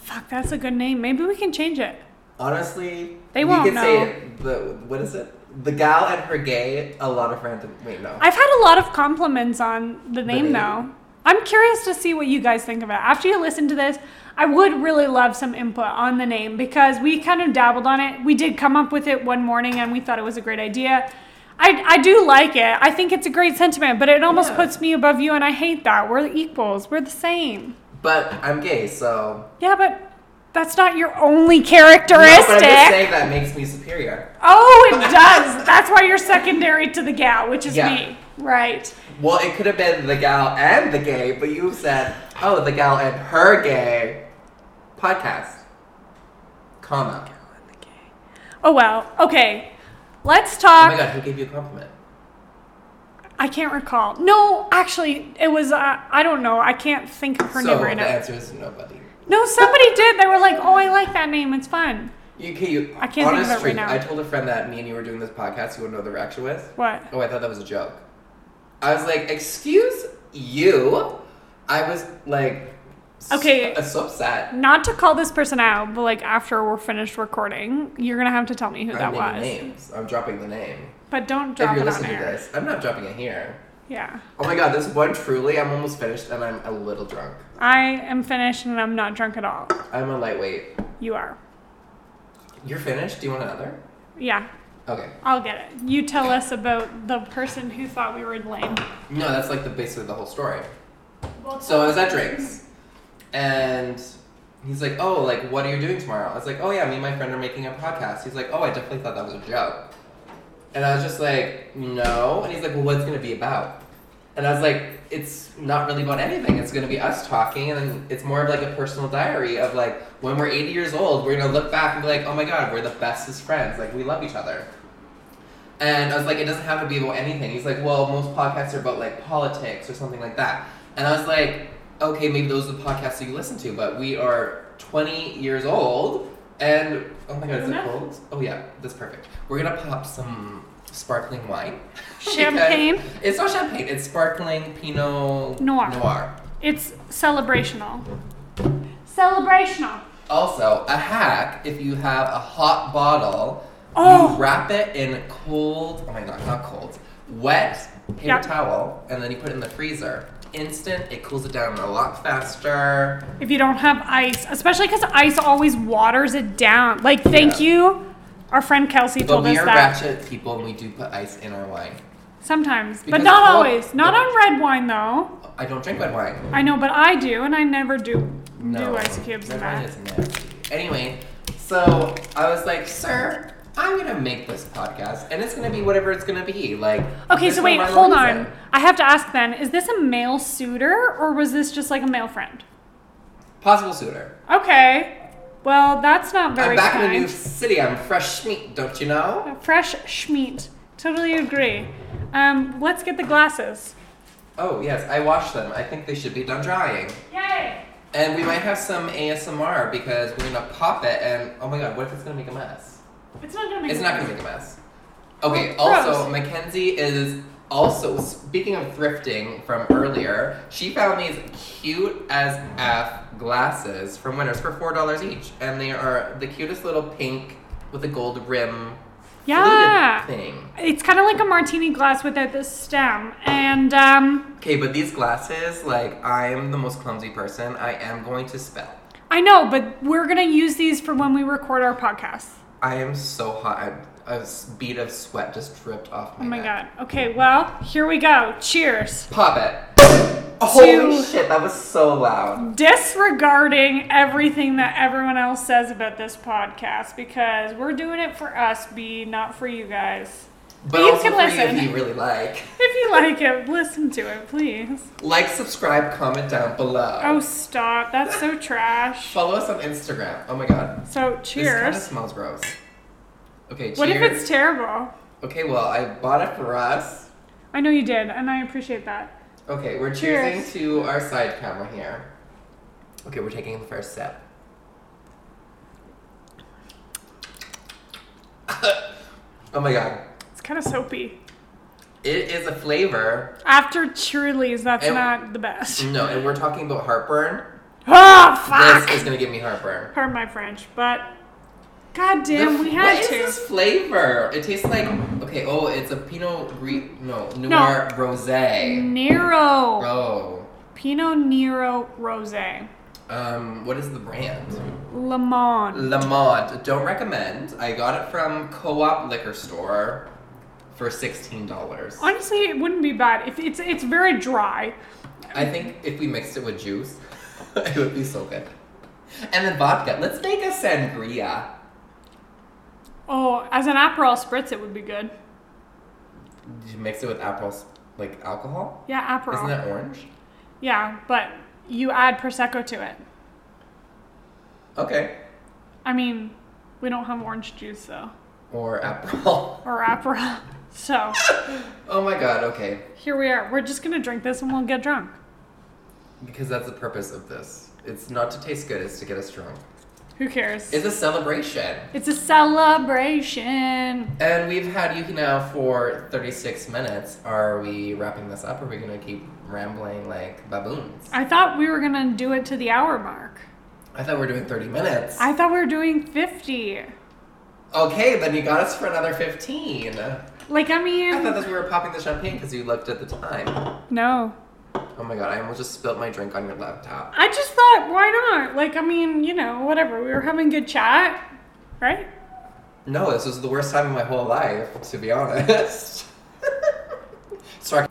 Speaker 1: Fuck, that's a good name. Maybe we can change it.
Speaker 2: Honestly,
Speaker 1: They won't
Speaker 2: could
Speaker 1: know.
Speaker 2: say it, the what is it? The gal and her gay. A lot of random. Wait, no.
Speaker 1: I've had a lot of compliments on the name,
Speaker 2: name?
Speaker 1: though. I'm curious to see what you guys think of it. After you listen to this, I would really love some input on the name because we kind of dabbled on it. We did come up with it one morning and we thought it was a great idea. I, I do like it. I think it's a great sentiment, but it almost
Speaker 2: Yeah.
Speaker 1: puts me above you, and I hate that. We're equals. We're the same.
Speaker 2: but I'm gay, so.
Speaker 1: Yeah, but that's not your only
Speaker 2: No,
Speaker 1: characteristic.
Speaker 2: but I'm just saying that makes me superior.
Speaker 1: oh, it does. That's why you're secondary to the gal, which is
Speaker 2: Yeah.
Speaker 1: me. Right.
Speaker 2: Well, it could have been the gal and the gay, but you said, oh, the gal and her gay podcast. Comma. The gal and the gay.
Speaker 1: Oh well. Okay. Let's talk.
Speaker 2: Oh my god, who gave you a compliment?
Speaker 1: I can't recall. No, actually, it was. Uh, I don't know. I can't think of her
Speaker 2: so
Speaker 1: name right
Speaker 2: the
Speaker 1: now.
Speaker 2: answer is nobody.
Speaker 1: No, somebody did. They were like, "Oh, I like that name. It's fun."
Speaker 2: You, okay, you,
Speaker 1: I can't think of it right
Speaker 2: truth,
Speaker 1: now.
Speaker 2: I told a friend that me and you were doing this podcast. You would know the reaction with.
Speaker 1: What?
Speaker 2: Oh, I thought that was a joke. I was like, "Excuse you." I was like,
Speaker 1: Okay.
Speaker 2: so upset.
Speaker 1: Not to call this person out, but like after we're finished recording, you're gonna have to tell me who
Speaker 2: I'm
Speaker 1: that was.
Speaker 2: names. I'm dropping the name.
Speaker 1: But don't drop
Speaker 2: if
Speaker 1: drop
Speaker 2: you're
Speaker 1: it on
Speaker 2: listening to
Speaker 1: air.
Speaker 2: this, I'm not dropping it here.
Speaker 1: Yeah.
Speaker 2: Oh my god, this one truly, I'm almost finished and I'm a little drunk.
Speaker 1: I am finished and I'm not drunk at all.
Speaker 2: I'm a lightweight.
Speaker 1: You are.
Speaker 2: You're finished? Do you want another?
Speaker 1: Yeah.
Speaker 2: Okay.
Speaker 1: I'll get it. You tell us about the person who thought we were lame.
Speaker 2: No, that's like the basically the whole story. So I was at drinks, and he's like, "Oh, like what are you doing tomorrow?" I was like, "Oh yeah, me and my friend are making a podcast." He's like, "Oh, I definitely thought that was a joke," and I was just like, "No," and he's like, "Well, what's gonna be about?" And I was like, "It's not really about anything. It's gonna be us talking, and it's more of like a personal diary of like when we're 80 years old, we're gonna look back and be like, oh my god, we're the bestest friends. Like we love each other." And I was like, it doesn't have to be about anything. He's like, well, most podcasts are about like politics or something like that. And I was like, okay, maybe those are the podcasts that you listen to, but we are 20 years old and oh my god, is it cold? Oh yeah, that's perfect. We're gonna pop some sparkling wine.
Speaker 1: Champagne?
Speaker 2: It's not champagne, it's sparkling Pinot
Speaker 1: Noir.
Speaker 2: Noir.
Speaker 1: It's celebrational. Celebrational.
Speaker 2: Also, a hack if you have a hot bottle,
Speaker 1: Oh.
Speaker 2: you wrap it in cold, oh my god, not cold, wet paper
Speaker 1: Yeah.
Speaker 2: towel, and then you put it in the freezer. Instant, it cools it down a lot faster.
Speaker 1: If you don't have ice, especially because ice always waters it down. Like, thank
Speaker 2: Yeah.
Speaker 1: you. Our friend Kelsey
Speaker 2: But
Speaker 1: told
Speaker 2: we
Speaker 1: us
Speaker 2: are
Speaker 1: that
Speaker 2: ratchet people and we do put ice in our wine.
Speaker 1: sometimes, but not
Speaker 2: cold-
Speaker 1: always. Not on red wine though.
Speaker 2: I don't drink red wine.
Speaker 1: I know, but I do, and I never do
Speaker 2: No.
Speaker 1: do ice cubes in
Speaker 2: red wine
Speaker 1: that.
Speaker 2: is nasty. Anyway, so I was like, sir, I'm gonna make this podcast and it's gonna be whatever it's gonna be. Like
Speaker 1: Okay, so wait, hold
Speaker 2: reason.
Speaker 1: on. I have to ask then: Is this a male suitor, or was this just like a male friend?
Speaker 2: Possible suitor.
Speaker 1: Okay. Well, that's not very
Speaker 2: I'm back
Speaker 1: kind.
Speaker 2: in the new city. I'm fresh meat, don't you know?
Speaker 1: Fresh schmeat. Totally agree. Um, let's get the glasses.
Speaker 2: Oh yes, I washed them. I think they should be done drying.
Speaker 1: Yay!
Speaker 2: And we might have some ASMR because we're gonna pop it and oh my god, what if it's gonna make a mess?
Speaker 1: It's not gonna make.
Speaker 2: It's
Speaker 1: a
Speaker 2: not gonna
Speaker 1: mess.
Speaker 2: make a mess. Okay,
Speaker 1: gross.
Speaker 2: also Mackenzie is also speaking of thrifting from earlier, she found these cute as F glasses from Winners for four dollars each. And they are the cutest little pink with a gold rim
Speaker 1: Yeah.
Speaker 2: thing.
Speaker 1: It's kind of like a martini glass without the stem, and um,
Speaker 2: Okay, but these glasses, like, I'm the most clumsy person. I am going to spill.
Speaker 1: I know, but we're gonna use these for when we record our podcast.
Speaker 2: I am so hot. I, a bead of sweat just dripped off my
Speaker 1: Oh my
Speaker 2: neck.
Speaker 1: god. Okay, well, here we go. Cheers.
Speaker 2: Pop it. Oh,
Speaker 1: holy
Speaker 2: shit, that was so loud.
Speaker 1: Disregarding everything that everyone else says about this podcast because we're doing it for us, B, not for you guys.
Speaker 2: But
Speaker 1: You can listen.
Speaker 2: if you really like.
Speaker 1: If you like it, listen to it, please.
Speaker 2: Like, subscribe, comment down below.
Speaker 1: Oh, stop. That's so trash.
Speaker 2: Follow us on Instagram. Oh my god.
Speaker 1: So, cheers.
Speaker 2: This kind of smells gross. Okay, cheers.
Speaker 1: What if it's terrible?
Speaker 2: Okay, well, I bought it for us.
Speaker 1: I know you did, and I appreciate that.
Speaker 2: Okay, we're
Speaker 1: Cheers.
Speaker 2: choosing to our side camera here. Okay, we're taking the first sip. oh my god.
Speaker 1: Kind of soapy.
Speaker 2: It is a flavor.
Speaker 1: After Truly's, that's
Speaker 2: And-
Speaker 1: not the best.
Speaker 2: No, and we're talking about heartburn.
Speaker 1: Oh, fuck!
Speaker 2: This is gonna give me heartburn.
Speaker 1: Pardon my French, but god damn,
Speaker 2: The-
Speaker 1: we had
Speaker 2: what is
Speaker 1: to.
Speaker 2: this flavor? It tastes like okay. Oh, it's a Pinot Gris. No, Noir Rosé.
Speaker 1: Nero.
Speaker 2: Oh,
Speaker 1: Pinot Nero Rosé.
Speaker 2: um, what is the brand?
Speaker 1: Le Monde.
Speaker 2: Lamont. Don't recommend. I got it from Co-op Liquor Store for sixteen dollars.
Speaker 1: Honestly, it wouldn't be bad. If it's it's very dry.
Speaker 2: I think if we mixed it with juice, it would be so good. And then vodka. Let's make a sangria.
Speaker 1: Oh, as an Aperol spritz, it would be good.
Speaker 2: Did you mix it with apples, like alcohol?
Speaker 1: Yeah, Aperol.
Speaker 2: Isn't that orange?
Speaker 1: Yeah, but you add prosecco to it.
Speaker 2: Okay.
Speaker 1: I mean, we don't have orange juice though,
Speaker 2: Or Aperol.
Speaker 1: or Aperol. So
Speaker 2: Oh my god, okay.
Speaker 1: here we are. We're just gonna drink this and we'll get drunk.
Speaker 2: Because that's the purpose of this. It's not to taste good, it's to get us drunk.
Speaker 1: Who cares?
Speaker 2: It's a celebration.
Speaker 1: It's a celebration.
Speaker 2: And we've had you now for 36 minutes. Are we wrapping this up or are we going to keep rambling like baboons?
Speaker 1: I thought we were gonna do it to the hour mark.
Speaker 2: I thought we were doing 30 minutes.
Speaker 1: I thought we were doing 50.
Speaker 2: Okay, then you got us for another 15.
Speaker 1: Like, I mean, I
Speaker 2: thought that we were popping the champagne because you looked at the time.
Speaker 1: no.
Speaker 2: Oh my god, I almost just spilled my drink on your laptop.
Speaker 1: I just thought, why not? Like, I mean, you know, whatever. We were having good chat, right?
Speaker 2: No, this was the worst time of my whole life, to be honest. Sorry,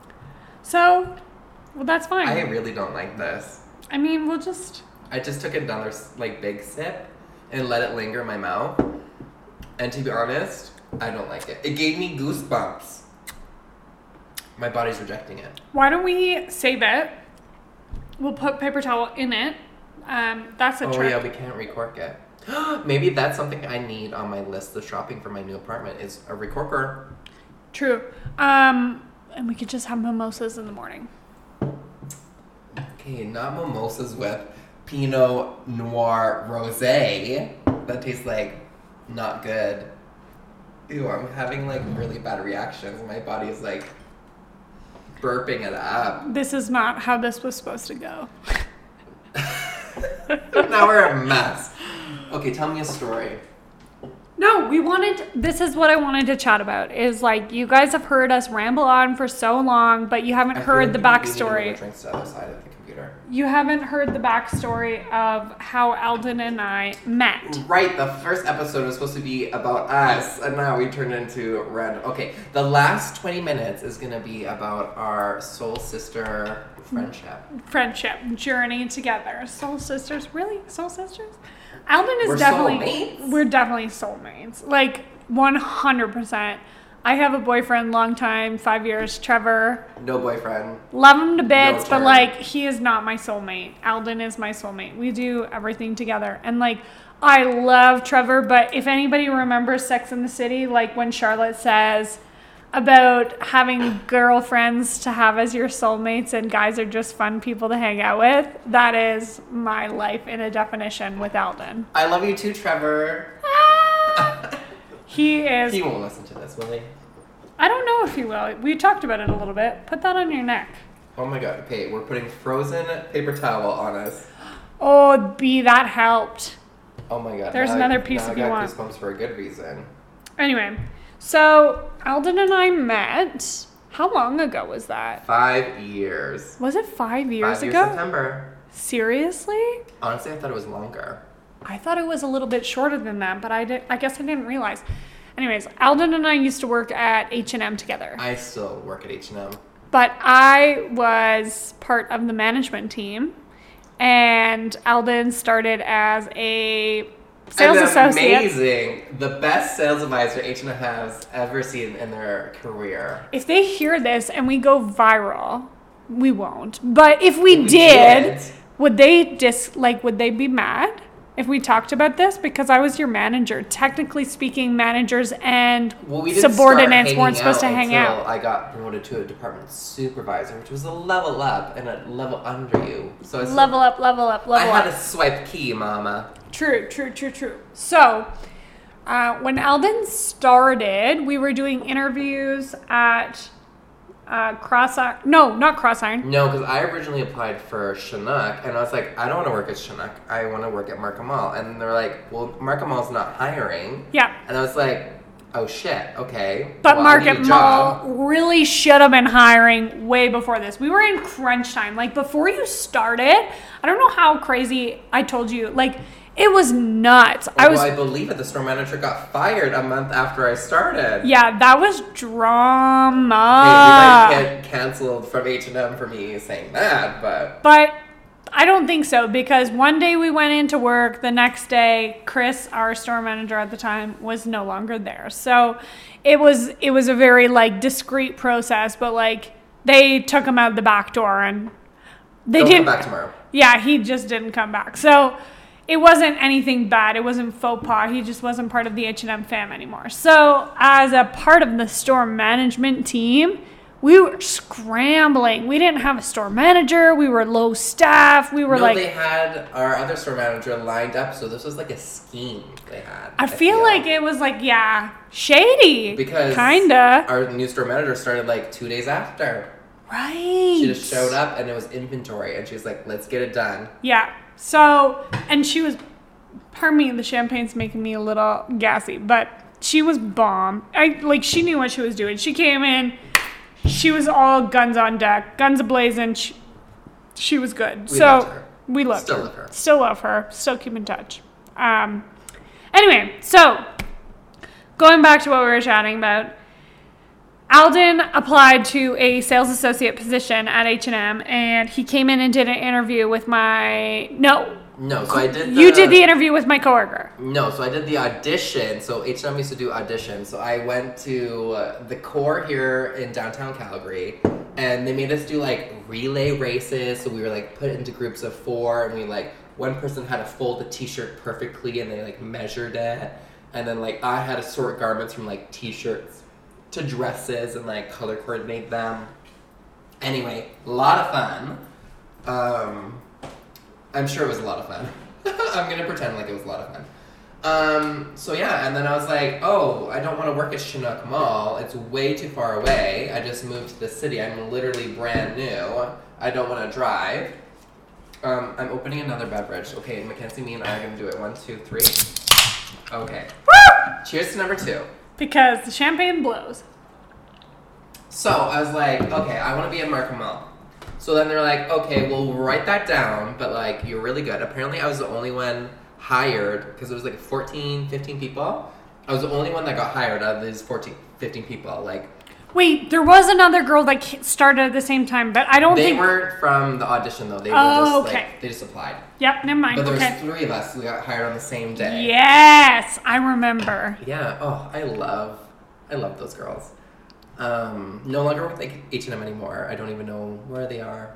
Speaker 1: So, well, that's fine.
Speaker 2: I really don't like this.
Speaker 1: I mean, we'll just.
Speaker 2: I just took another like big sip and let it linger in my mouth. And to be honest, I don't like it. It gave me goosebumps. My body's rejecting it.
Speaker 1: Why don't we save it? We'll put paper towel in it. Um, that's a trick.
Speaker 2: oh
Speaker 1: trick.
Speaker 2: yeah, we can't recork it. Maybe that's something I need on my list of shopping for my new apartment is a recorker.
Speaker 1: True. Um, and we could just have mimosas in the morning.
Speaker 2: Okay, not mimosas with Pinot Noir Rosé. That tastes like not good. Ew, I'm having like really bad reactions. My body is like burping it up.
Speaker 1: This is not how this was supposed to go.
Speaker 2: now we're a mess. Okay, tell me a story.
Speaker 1: No, we wanted. This is what I wanted to chat about. Is like you guys have heard us ramble on for so long, but you haven't
Speaker 2: I
Speaker 1: heard
Speaker 2: like
Speaker 1: the
Speaker 2: we need to move
Speaker 1: backstory.
Speaker 2: Our drinks to the other side of the computer.
Speaker 1: You haven't heard the backstory of how Alden and I met.
Speaker 2: Right, the first episode was supposed to be about us, and now we turned into random. Okay, the last 20 minutes is gonna be about our soul sister friendship.
Speaker 1: Friendship journey together. Soul sisters, really? Soul sisters? Alden is
Speaker 2: We're
Speaker 1: definitely.
Speaker 2: soulmates?
Speaker 1: We're definitely soulmates. Like one hundred percent. I have a boyfriend, long time, five years, Trevor.
Speaker 2: No boyfriend.
Speaker 1: Love him to bits,
Speaker 2: No
Speaker 1: but like he is not my soulmate. Alden is my soulmate. We do everything together. And like I love Trevor, but if anybody remembers Sex in the City, like when Charlotte says about having girlfriends to have as your soulmates and guys are just fun people to hang out with, that is my life in a definition with Alden.
Speaker 2: I love you too, Trevor. Ah!
Speaker 1: He is
Speaker 2: He won't listen to this, will he?
Speaker 1: I don't know if you will. We talked about it a little bit. Put that on your neck.
Speaker 2: Oh my god, okay, we're putting frozen paper towel on us.
Speaker 1: Oh, B, that helped.
Speaker 2: Oh my god.
Speaker 1: There's
Speaker 2: now I-
Speaker 1: another piece
Speaker 2: now
Speaker 1: if
Speaker 2: I
Speaker 1: you
Speaker 2: got
Speaker 1: want.
Speaker 2: goosebumps for a good reason.
Speaker 1: Anyway, so Alden and I met. How long ago was that?
Speaker 2: Five years.
Speaker 1: Was it five years
Speaker 2: Five years
Speaker 1: ago?
Speaker 2: September.
Speaker 1: Seriously?
Speaker 2: Honestly, I thought it was longer.
Speaker 1: I thought it was a little bit shorter than that, but I did. I guess I didn't realize. Anyways, Alden and I used to work at H and M together,
Speaker 2: I still work at H&M.
Speaker 1: but I was part of the management team, and Alden started as a sales associate.
Speaker 2: Amazing. The best sales advisor H&M has ever seen in their career.
Speaker 1: If they hear this and we go viral, we won't. But if we,
Speaker 2: We
Speaker 1: did,
Speaker 2: did.
Speaker 1: would they dis like would they be mad? If we talked about this because I was your manager. Technically speaking, managers and
Speaker 2: Well, we
Speaker 1: subordinates weren't supposed to
Speaker 2: out
Speaker 1: hang
Speaker 2: until
Speaker 1: out.
Speaker 2: I got promoted to a department supervisor, which was a level up and a level under you. So I up,
Speaker 1: Level up, level up,
Speaker 2: I had a swipe key, mama.
Speaker 1: True, true, true, true. So, uh, when Alden started, we were doing interviews at uh, Cross Iron. No, not Cross Iron.
Speaker 2: No, because I originally applied for Chinook, and I was like, I don't want to work at Chinook. I want to work at Market Mall. And they're like, well, Market Mall's not hiring.
Speaker 1: Yeah.
Speaker 2: And I was like, oh shit, okay.
Speaker 1: But
Speaker 2: well,
Speaker 1: Market. Mall really should have been hiring way before this. We were in crunch time. Like before you started, I don't know how crazy I told you. Like it was nuts. I was
Speaker 2: I believe it. The store manager got fired a month after I started.
Speaker 1: yeah, that was drama.
Speaker 2: You might get canceled from H and M for me saying that, but
Speaker 1: But I don't think so because one day we went into work, the next day Chris, our store manager at the time, was no longer there. So it was it was a very like discreet process, but like they took him out the back door and they didn't
Speaker 2: come back tomorrow.
Speaker 1: Yeah, he just didn't come back. So it wasn't anything bad. It wasn't faux pas. He just wasn't part of the H&M fam anymore. So as a part of the store management team, we were scrambling. We didn't have a store manager. We were low staff. We were
Speaker 2: no,
Speaker 1: like
Speaker 2: they had our other store manager lined up, so this was like a scheme they had.
Speaker 1: I feel like it was like yeah, shady.
Speaker 2: because
Speaker 1: kinda
Speaker 2: our new store manager started like two days after.
Speaker 1: right.
Speaker 2: She just showed up and it was inventory, and she was like, "Let's get it done."
Speaker 1: Yeah. So, and she was, pardon me, the champagne's making me a little gassy, but she was bomb. I like she knew what she was doing. She came in, she was all guns on deck, guns ablazing. She, she was good.
Speaker 2: We
Speaker 1: so we loved
Speaker 2: Still
Speaker 1: her.
Speaker 2: love her.
Speaker 1: Still love her. Still keep in touch. Um. Anyway, so going back to what we were chatting about. Alden applied to a sales associate position at H&M and he came in and did an interview with my no
Speaker 2: No, so I did. The,
Speaker 1: you did the interview with my coworker.
Speaker 2: No, so I did the audition. So H&M used to do auditions. So I went to uh, the core here in downtown Calgary, and they made us do like relay races. So we were like put into groups of four, and we like one person had to fold the t-shirt perfectly, and they like measured it, and then like I had to sort garments from like t-shirts to dresses and like color coordinate them. Anyway, a lot of fun. Um, I'm sure it was a lot of fun. I'm gonna pretend like it was a lot of fun. Um, so yeah, and then I was like, oh, I don't want to work at Chinook Mall. It's way too far away. I just moved to the city. I'm literally brand new. I don't want to drive. Um, I'm opening another beverage. Okay, Mackenzie, me and I are gonna do it. One, two, three. Okay. Cheers to number two.
Speaker 1: Because the champagne blows.
Speaker 2: So I was like, okay, I want to be a Market So then they're like, okay, we'll write that down, but like, you're really good. Apparently, I was the only one hired because it was like 14, 15 people. I was the only one that got hired out of these 14, 15 people. Like,
Speaker 1: Wait, there was another girl that started at the same time, but I don't think
Speaker 2: they
Speaker 1: think.
Speaker 2: weren't from the audition though. They were
Speaker 1: Oh,
Speaker 2: just
Speaker 1: okay.
Speaker 2: like, they just applied.
Speaker 1: Yep, never mind.
Speaker 2: But there
Speaker 1: okay.
Speaker 2: was three of us We got hired on the same day.
Speaker 1: Yes, I remember.
Speaker 2: Yeah. Oh, I love, I love those girls. Um, no longer with like H and M anymore. I don't even know where they are.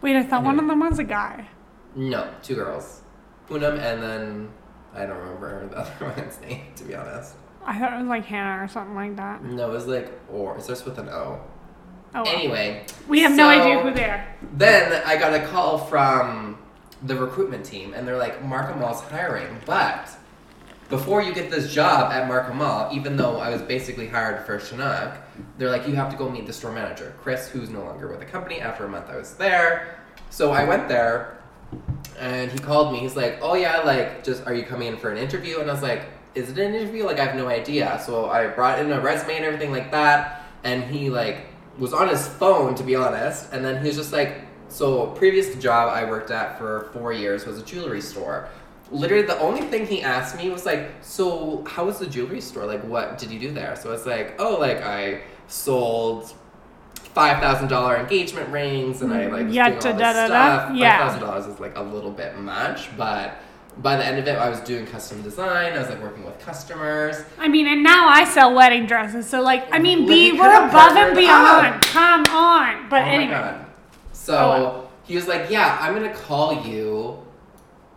Speaker 1: Wait, I thought one of them was a guy.
Speaker 2: No, two girls. Poonam and then I don't remember the other one's name to be honest.
Speaker 1: I thought it was like Hannah or something like that.
Speaker 2: No, it was like or it starts with an O.
Speaker 1: Oh.
Speaker 2: Anyway,
Speaker 1: we have no idea who they are.
Speaker 2: Then I got a call from the recruitment team and they're like, Market Mall's hiring, but before you get this job at Market Mall, even though I was basically hired for Chinook, they're like, you have to go meet the store manager, Chris, who's no longer with the company. After a month I was there. So I went there and he called me. He's like, oh yeah, like, just are you coming in for an interview? And I was like, is it an interview? Like, I have no idea. So I brought in a resume and everything like that. And he, like, was on his phone, to be honest. And then he was just like, so previous job I worked at for four years was a jewelry store. Literally, the only thing he asked me was like, "So, how was the jewelry store? Like, what did you do there?" So it's like, "Oh, like I sold five thousand dollar engagement rings, and I like
Speaker 1: Yeah,
Speaker 2: all this
Speaker 1: da-da-da-da.
Speaker 2: stuff.
Speaker 1: Yeah.
Speaker 2: Five thousand dollars is like a little bit much, but by the end of it, I was doing custom design. I was like working with customers.
Speaker 1: I mean, and now I sell wedding dresses, so like, I mean,
Speaker 2: you
Speaker 1: we're above and beyond.
Speaker 2: up.
Speaker 1: Come on. But
Speaker 2: oh
Speaker 1: anyway!
Speaker 2: So
Speaker 1: Oh,
Speaker 2: he was like, "Yeah, I'm gonna call you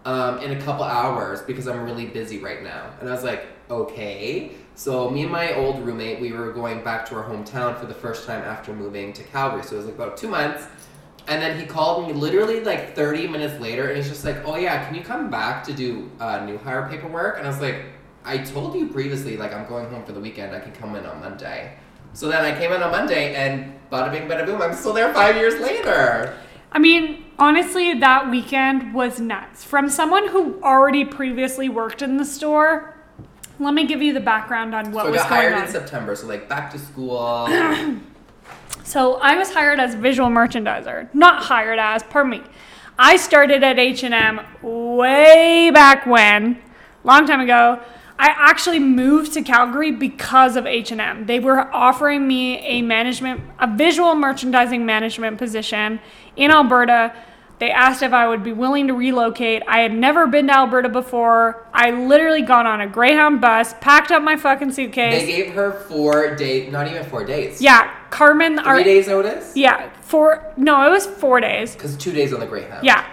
Speaker 2: um, in a couple hours because I'm really busy right now. And I was like, okay. So me and my old roommate, we were going back to our hometown for the first time after moving to Calgary. So it was like about two months. And then he called me literally like 30 minutes later and he's just like, oh yeah, can you come back to do uh, new hire paperwork? And I was like, I told you previously, like I'm going home for the weekend. I can come in on Monday. So then I came in on Monday and bada bing bada boom, I'm still there five years later.
Speaker 1: I mean, honestly, that weekend was nuts. From someone who already previously worked in the store, let me give you the background on what
Speaker 2: so I
Speaker 1: was
Speaker 2: got
Speaker 1: going
Speaker 2: hired
Speaker 1: on.
Speaker 2: in September, so like back to school.
Speaker 1: So I was hired as visual merchandiser. Not hired as, pardon me. I started at H&M way back when, long time ago. I actually moved to Calgary because of H&M. They were offering me a management a visual merchandising management position in Alberta. They asked if I would be willing to relocate. I had never been to Alberta before. I literally got on a Greyhound bus, packed up my fucking suitcase.
Speaker 2: they gave her four days, not even four days.
Speaker 1: yeah, Carmen
Speaker 2: Three
Speaker 1: our
Speaker 2: days notice?
Speaker 1: yeah, four. No, it was four days.
Speaker 2: Because two days on the Greyhound.
Speaker 1: Yeah.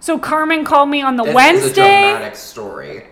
Speaker 1: So Carmen called me on the
Speaker 2: This is a
Speaker 1: Wednesday,
Speaker 2: dramatic story.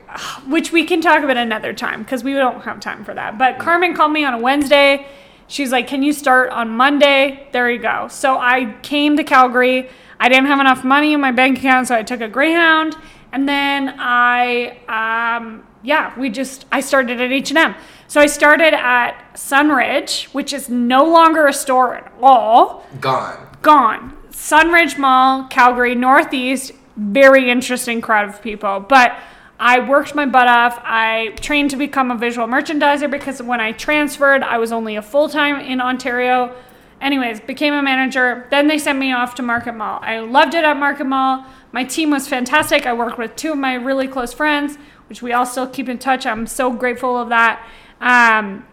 Speaker 1: which we can talk about another time because we don't have time for that. But Carmen called me on a Wednesday. She's like, "Can you start on Monday?" There you go. So I came to Calgary. I didn't have enough money in my bank account, so I took a Greyhound, and then I, um, yeah, we just I started at H and M. So I started at Sunridge, which is no longer a store at all
Speaker 2: Gone.
Speaker 1: gone. Sunridge Mall, Calgary, Northeast, very interesting crowd of people. But I worked my butt off. I trained to become a visual merchandiser because when I transferred, I was only a full time in Ontario. Anyways, became a manager. Then they sent me off to Market Mall. I loved it at Market Mall. My team was fantastic. I worked with two of my really close friends, which we all still keep in touch. I'm so grateful of that. Um,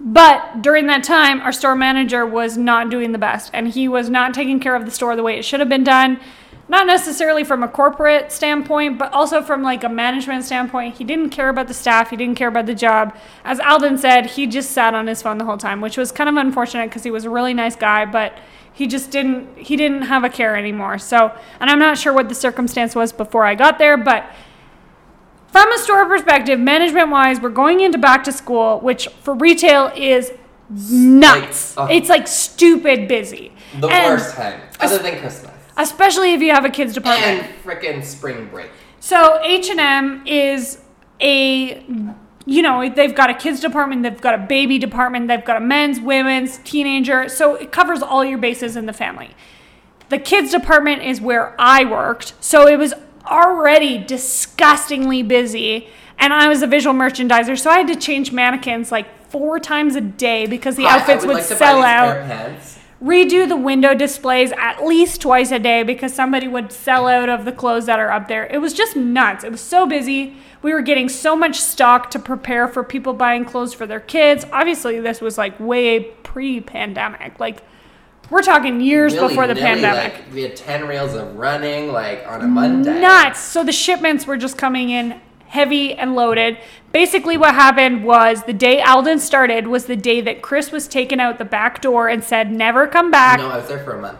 Speaker 1: but during that time, our store manager was not doing the best, and he was not taking care of the store the way it should have been done. Not necessarily from a corporate standpoint, but also from like a management standpoint. He didn't care about the staff. He didn't care about the job. As Alden said, he just sat on his phone the whole time, which was kind of unfortunate because he was a really nice guy, but he just didn't he didn't have a care anymore. So, and I'm not sure what the circumstance was before I got there, but from a store perspective, management wise, we're going into back to school, which for retail is nuts.
Speaker 2: Like, uh,
Speaker 1: it's like stupid busy.
Speaker 2: The
Speaker 1: And
Speaker 2: worst time. Other than Christmas.
Speaker 1: Especially if you have a kids department.
Speaker 2: And frickin' spring break.
Speaker 1: So H&M is a you know, they've got a kids department, they've got a baby department, they've got a men's, women's, teenager. So it covers all your bases in the family. The kids department is where I worked. So it was already disgustingly busy and I was a visual merchandiser, so I had to change mannequins like four times a day because the
Speaker 2: Hi,
Speaker 1: outfits would,
Speaker 2: would, like
Speaker 1: sell out
Speaker 2: pair of pants.
Speaker 1: Redo the window displays at least twice a day because somebody would sell out of the clothes that are up there. It was just nuts. It was so busy. We were getting so much stock to prepare for people buying clothes for their kids. Obviously, this was like way pre pandemic. Like, we're talking years before the
Speaker 2: Willy-nilly,
Speaker 1: pandemic.
Speaker 2: Like, we had 10 reels of running, like, on a Monday.
Speaker 1: Nuts. So the shipments were just coming in heavy and loaded. Basically, what happened was the day Alden started was the day that Chris was taken out the back door and said, never come back.
Speaker 2: No, I was there for a month.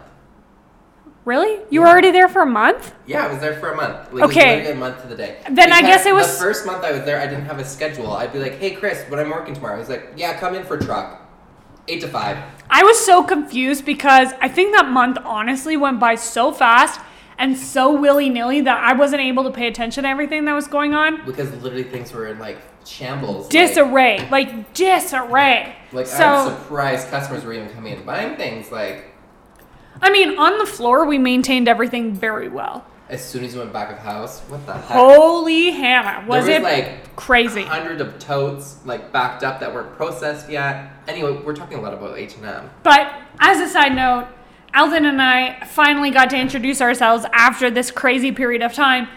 Speaker 1: Really? You were
Speaker 2: Yeah.
Speaker 1: already there for a month?
Speaker 2: Yeah, I was there for a month. Like,
Speaker 1: Okay.
Speaker 2: It was literally a month to the day.
Speaker 1: Then I guess it was-
Speaker 2: The first month I was there, I didn't have a schedule. I'd be like, hey, Chris, when I'm working tomorrow, he's like, yeah, come in for truck. 8 to 5.
Speaker 1: I was so confused because I think that month honestly went by so fast and so willy nilly that I wasn't able to pay attention to everything that was going on.
Speaker 2: Because literally things were in, like, shambles.
Speaker 1: Disarray, like disarray.
Speaker 2: Like,
Speaker 1: so,
Speaker 2: I'm surprised customers were even coming in and buying things. Like,
Speaker 1: I mean, on the floor, we maintained everything very well.
Speaker 2: as soon as you went back of house, what the heck?
Speaker 1: Holy hammer! was,
Speaker 2: there
Speaker 1: it
Speaker 2: like,
Speaker 1: crazy?
Speaker 2: Hundreds of totes, like, backed up that weren't processed yet. Anyway, we're talking a lot about H&M.
Speaker 1: But as a side note, Alden and I finally got to introduce ourselves after this crazy period of time.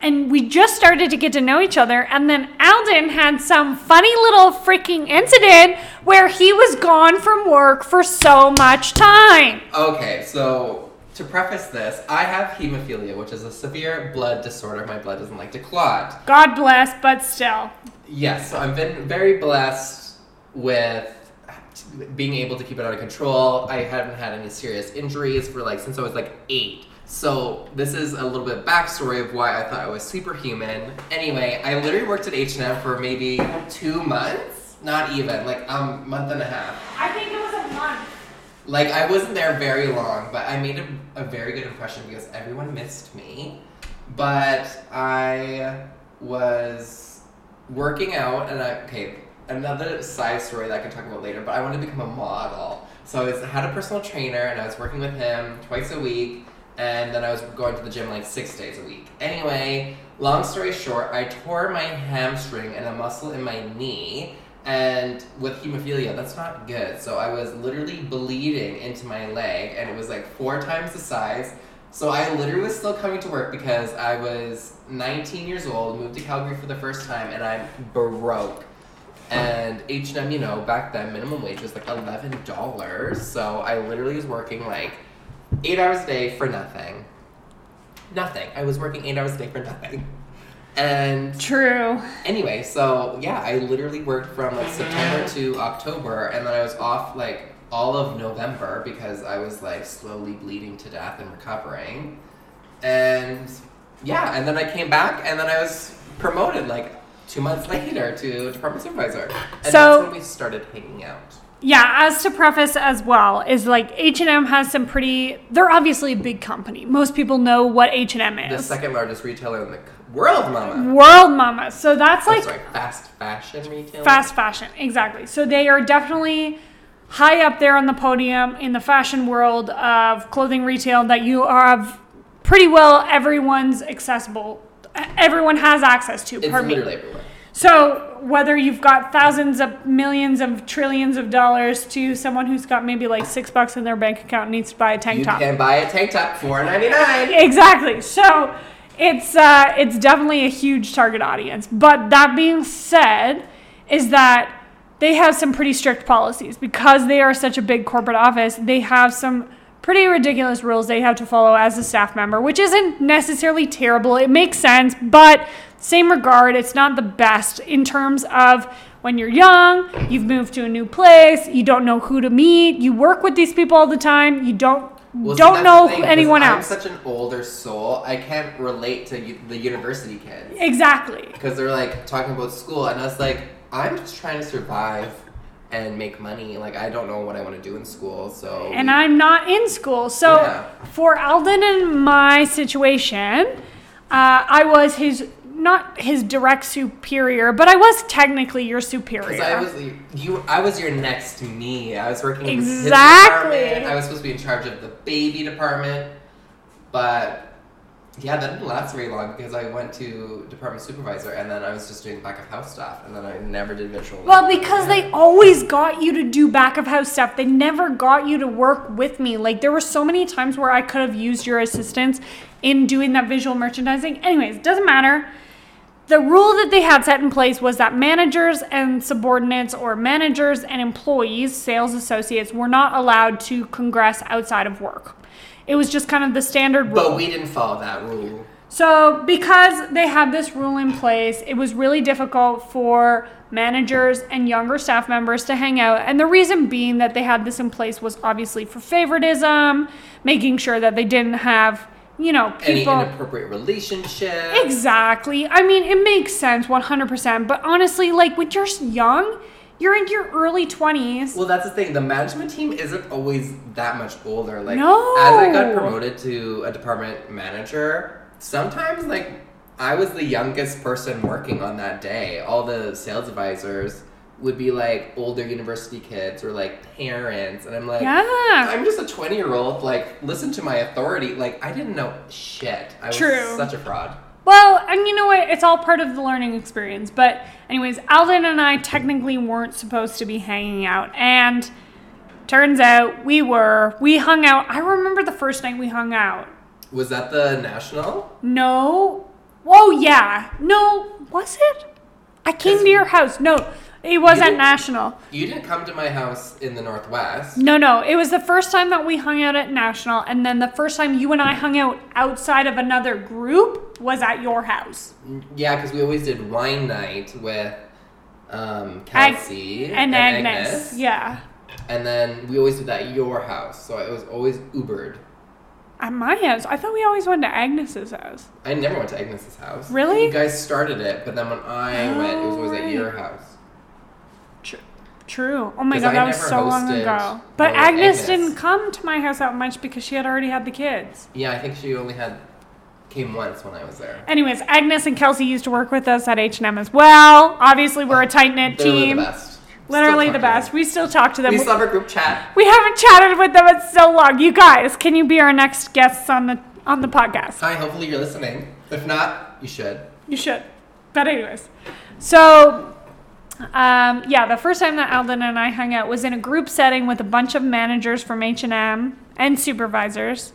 Speaker 1: And we just started to get to know each other. And then Alden had some funny little freaking incident where he was gone from work for so much time.
Speaker 2: Okay, so to preface this, I have hemophilia, which is a severe blood disorder. My blood doesn't like to clot.
Speaker 1: God bless, but still.
Speaker 2: Yes, so I've been very blessed with being able to keep it under control. I haven't had any serious injuries for like since I was like eight. So this is a little bit backstory of why I thought I was superhuman. Anyway, I literally worked at H and M for maybe two months, not even like a um, month and a half.
Speaker 1: I think it was a month.
Speaker 2: Like I wasn't there very long, but I made a, a very good impression because everyone missed me. But I was working out, and I okay. Another side story that I can talk about later, but I wanted to become a model. So I was had a personal trainer, and I was working with him twice a week and then I was going to the gym like six days a week. Anyway, long story short, I tore my hamstring and a muscle in my knee, and with hemophilia, that's not good. So I was literally bleeding into my leg, and it was like four times the size. So I literally was still coming to work because I was 19 years old, moved to Calgary for the first time, and I'm broke. And H&M, you know, back then minimum wage was like $11. So I literally was working like eight hours a day for nothing. Nothing. I was working eight hours a day for nothing. And
Speaker 1: true.
Speaker 2: Anyway, so yeah, I literally worked from like September to October, and then I was off like all of November because I was like slowly bleeding to death and recovering. And yeah, and then I came back, and then I was promoted like two months later to department supervisor, and so, that's when we started hanging out.
Speaker 1: Yeah as to preface as well is like h&m has some pretty they're obviously a big company. Most people know what h&m is
Speaker 2: the second largest retailer in the world mama.
Speaker 1: World mama. So that's like
Speaker 2: oh, sorry, fast fashion retailer.
Speaker 1: fast fashion exactly. So they are definitely high up there on the podium in the fashion world of clothing retail that you have pretty well everyone's accessible everyone has access to
Speaker 2: it's literally everywhere
Speaker 1: so whether you've got thousands of millions of trillions of dollars to someone who's got maybe like six bucks in their bank account and needs to buy a tank
Speaker 2: you
Speaker 1: top.
Speaker 2: You can buy a tank top four ninety nine.
Speaker 1: Exactly. So it's uh, it's definitely a huge target audience. But that being said, is that they have some pretty strict policies because they are such a big corporate office. They have some pretty ridiculous rules they have to follow as a staff member, which isn't necessarily terrible. It makes sense, but same regard, it's not the best in terms of when you're young, you've moved to a new place, you don't know who to meet, you work with these people all the time, you don't well, don't know thing, anyone else.
Speaker 2: I'm such an older soul. I can't relate to the university kids.
Speaker 1: Exactly.
Speaker 2: Because they're like talking about school, and I was like, I'm just trying to survive and make money. Like I don't know what I want to do in school, so.
Speaker 1: And I'm not in school, so yeah. for Alden and my situation, uh, I was his not his direct superior, but I was technically your superior.
Speaker 2: I was you. I was your next me. I was working
Speaker 1: exactly.
Speaker 2: I was supposed to be in charge of the baby department, but yeah, that didn't last very long because I went to department supervisor and then I was just doing back of house stuff and then I never did visual.
Speaker 1: Well, because they always got you to do back of house stuff. They never got you to work with me. Like there were so many times where I could have used your assistance in doing that visual merchandising. Anyways, doesn't matter the rule that they had set in place was that managers and subordinates or managers and employees, sales associates, were not allowed to congress outside of work. It was just kind of the standard rule.
Speaker 2: But we didn't follow that rule.
Speaker 1: So, because they had this rule in place, it was really difficult for managers and younger staff members to hang out. And the reason being that they had this in place was obviously for favoritism, making sure that they didn't have you know, people.
Speaker 2: Any inappropriate relationship.
Speaker 1: Exactly. I mean, it makes sense 100%. But honestly, like when you're young, you're in your early 20s.
Speaker 2: Well, that's the thing. The management team isn't always that much older. Like,
Speaker 1: no.
Speaker 2: as I got promoted to a department manager, sometimes, like, I was the youngest person working on that day. All the sales advisors would be like older university kids or like parents and i'm like
Speaker 1: yeah.
Speaker 2: i'm just a 20 year old like listen to my authority. Like i didn't know shit. I
Speaker 1: True.
Speaker 2: was such a fraud.
Speaker 1: Well and you know what? It's all part of the learning experience. But anyways alden and i technically weren't supposed to be hanging out. And turns out we were. We hung out. I remember the first night we hung out.
Speaker 2: Was that the national?
Speaker 1: No. Oh yeah. No was it? I came to your house. No, it was at National.
Speaker 2: You didn't come to my house in the Northwest.
Speaker 1: No, no. It was the first time that we hung out at National, and then the first time you and I hung out outside of another group was at your house.
Speaker 2: Yeah, because we always did wine night with um, Kelsey
Speaker 1: Ag- and, and Agnes. Agnes. Yeah.
Speaker 2: And then we always did that at your house, so it was always Ubered.
Speaker 1: At my house, I thought we always went to Agnes's house.
Speaker 2: I never went to Agnes's house.
Speaker 1: Really?
Speaker 2: You guys started it, but then when I went, it was always
Speaker 1: right.
Speaker 2: at your house.
Speaker 1: Tr- True. Oh my god,
Speaker 2: I
Speaker 1: that was so long ago. But Agnes,
Speaker 2: Agnes.
Speaker 1: didn't come to my house that much because she had already had the kids.
Speaker 2: Yeah, I think she only had came once when I was there.
Speaker 1: Anyways, Agnes and Kelsey used to work with us at H&M as well. Obviously, we're a tight knit team.
Speaker 2: the best.
Speaker 1: Literally the best. We still talk to them.
Speaker 2: We still have a group chat.
Speaker 1: We haven't chatted with them in so long. You guys, can you be our next guests on the on the podcast?
Speaker 2: Hi, hopefully you're listening. If not, you should.
Speaker 1: You should. But anyways, so um, yeah, the first time that Alden and I hung out was in a group setting with a bunch of managers from H and M and supervisors.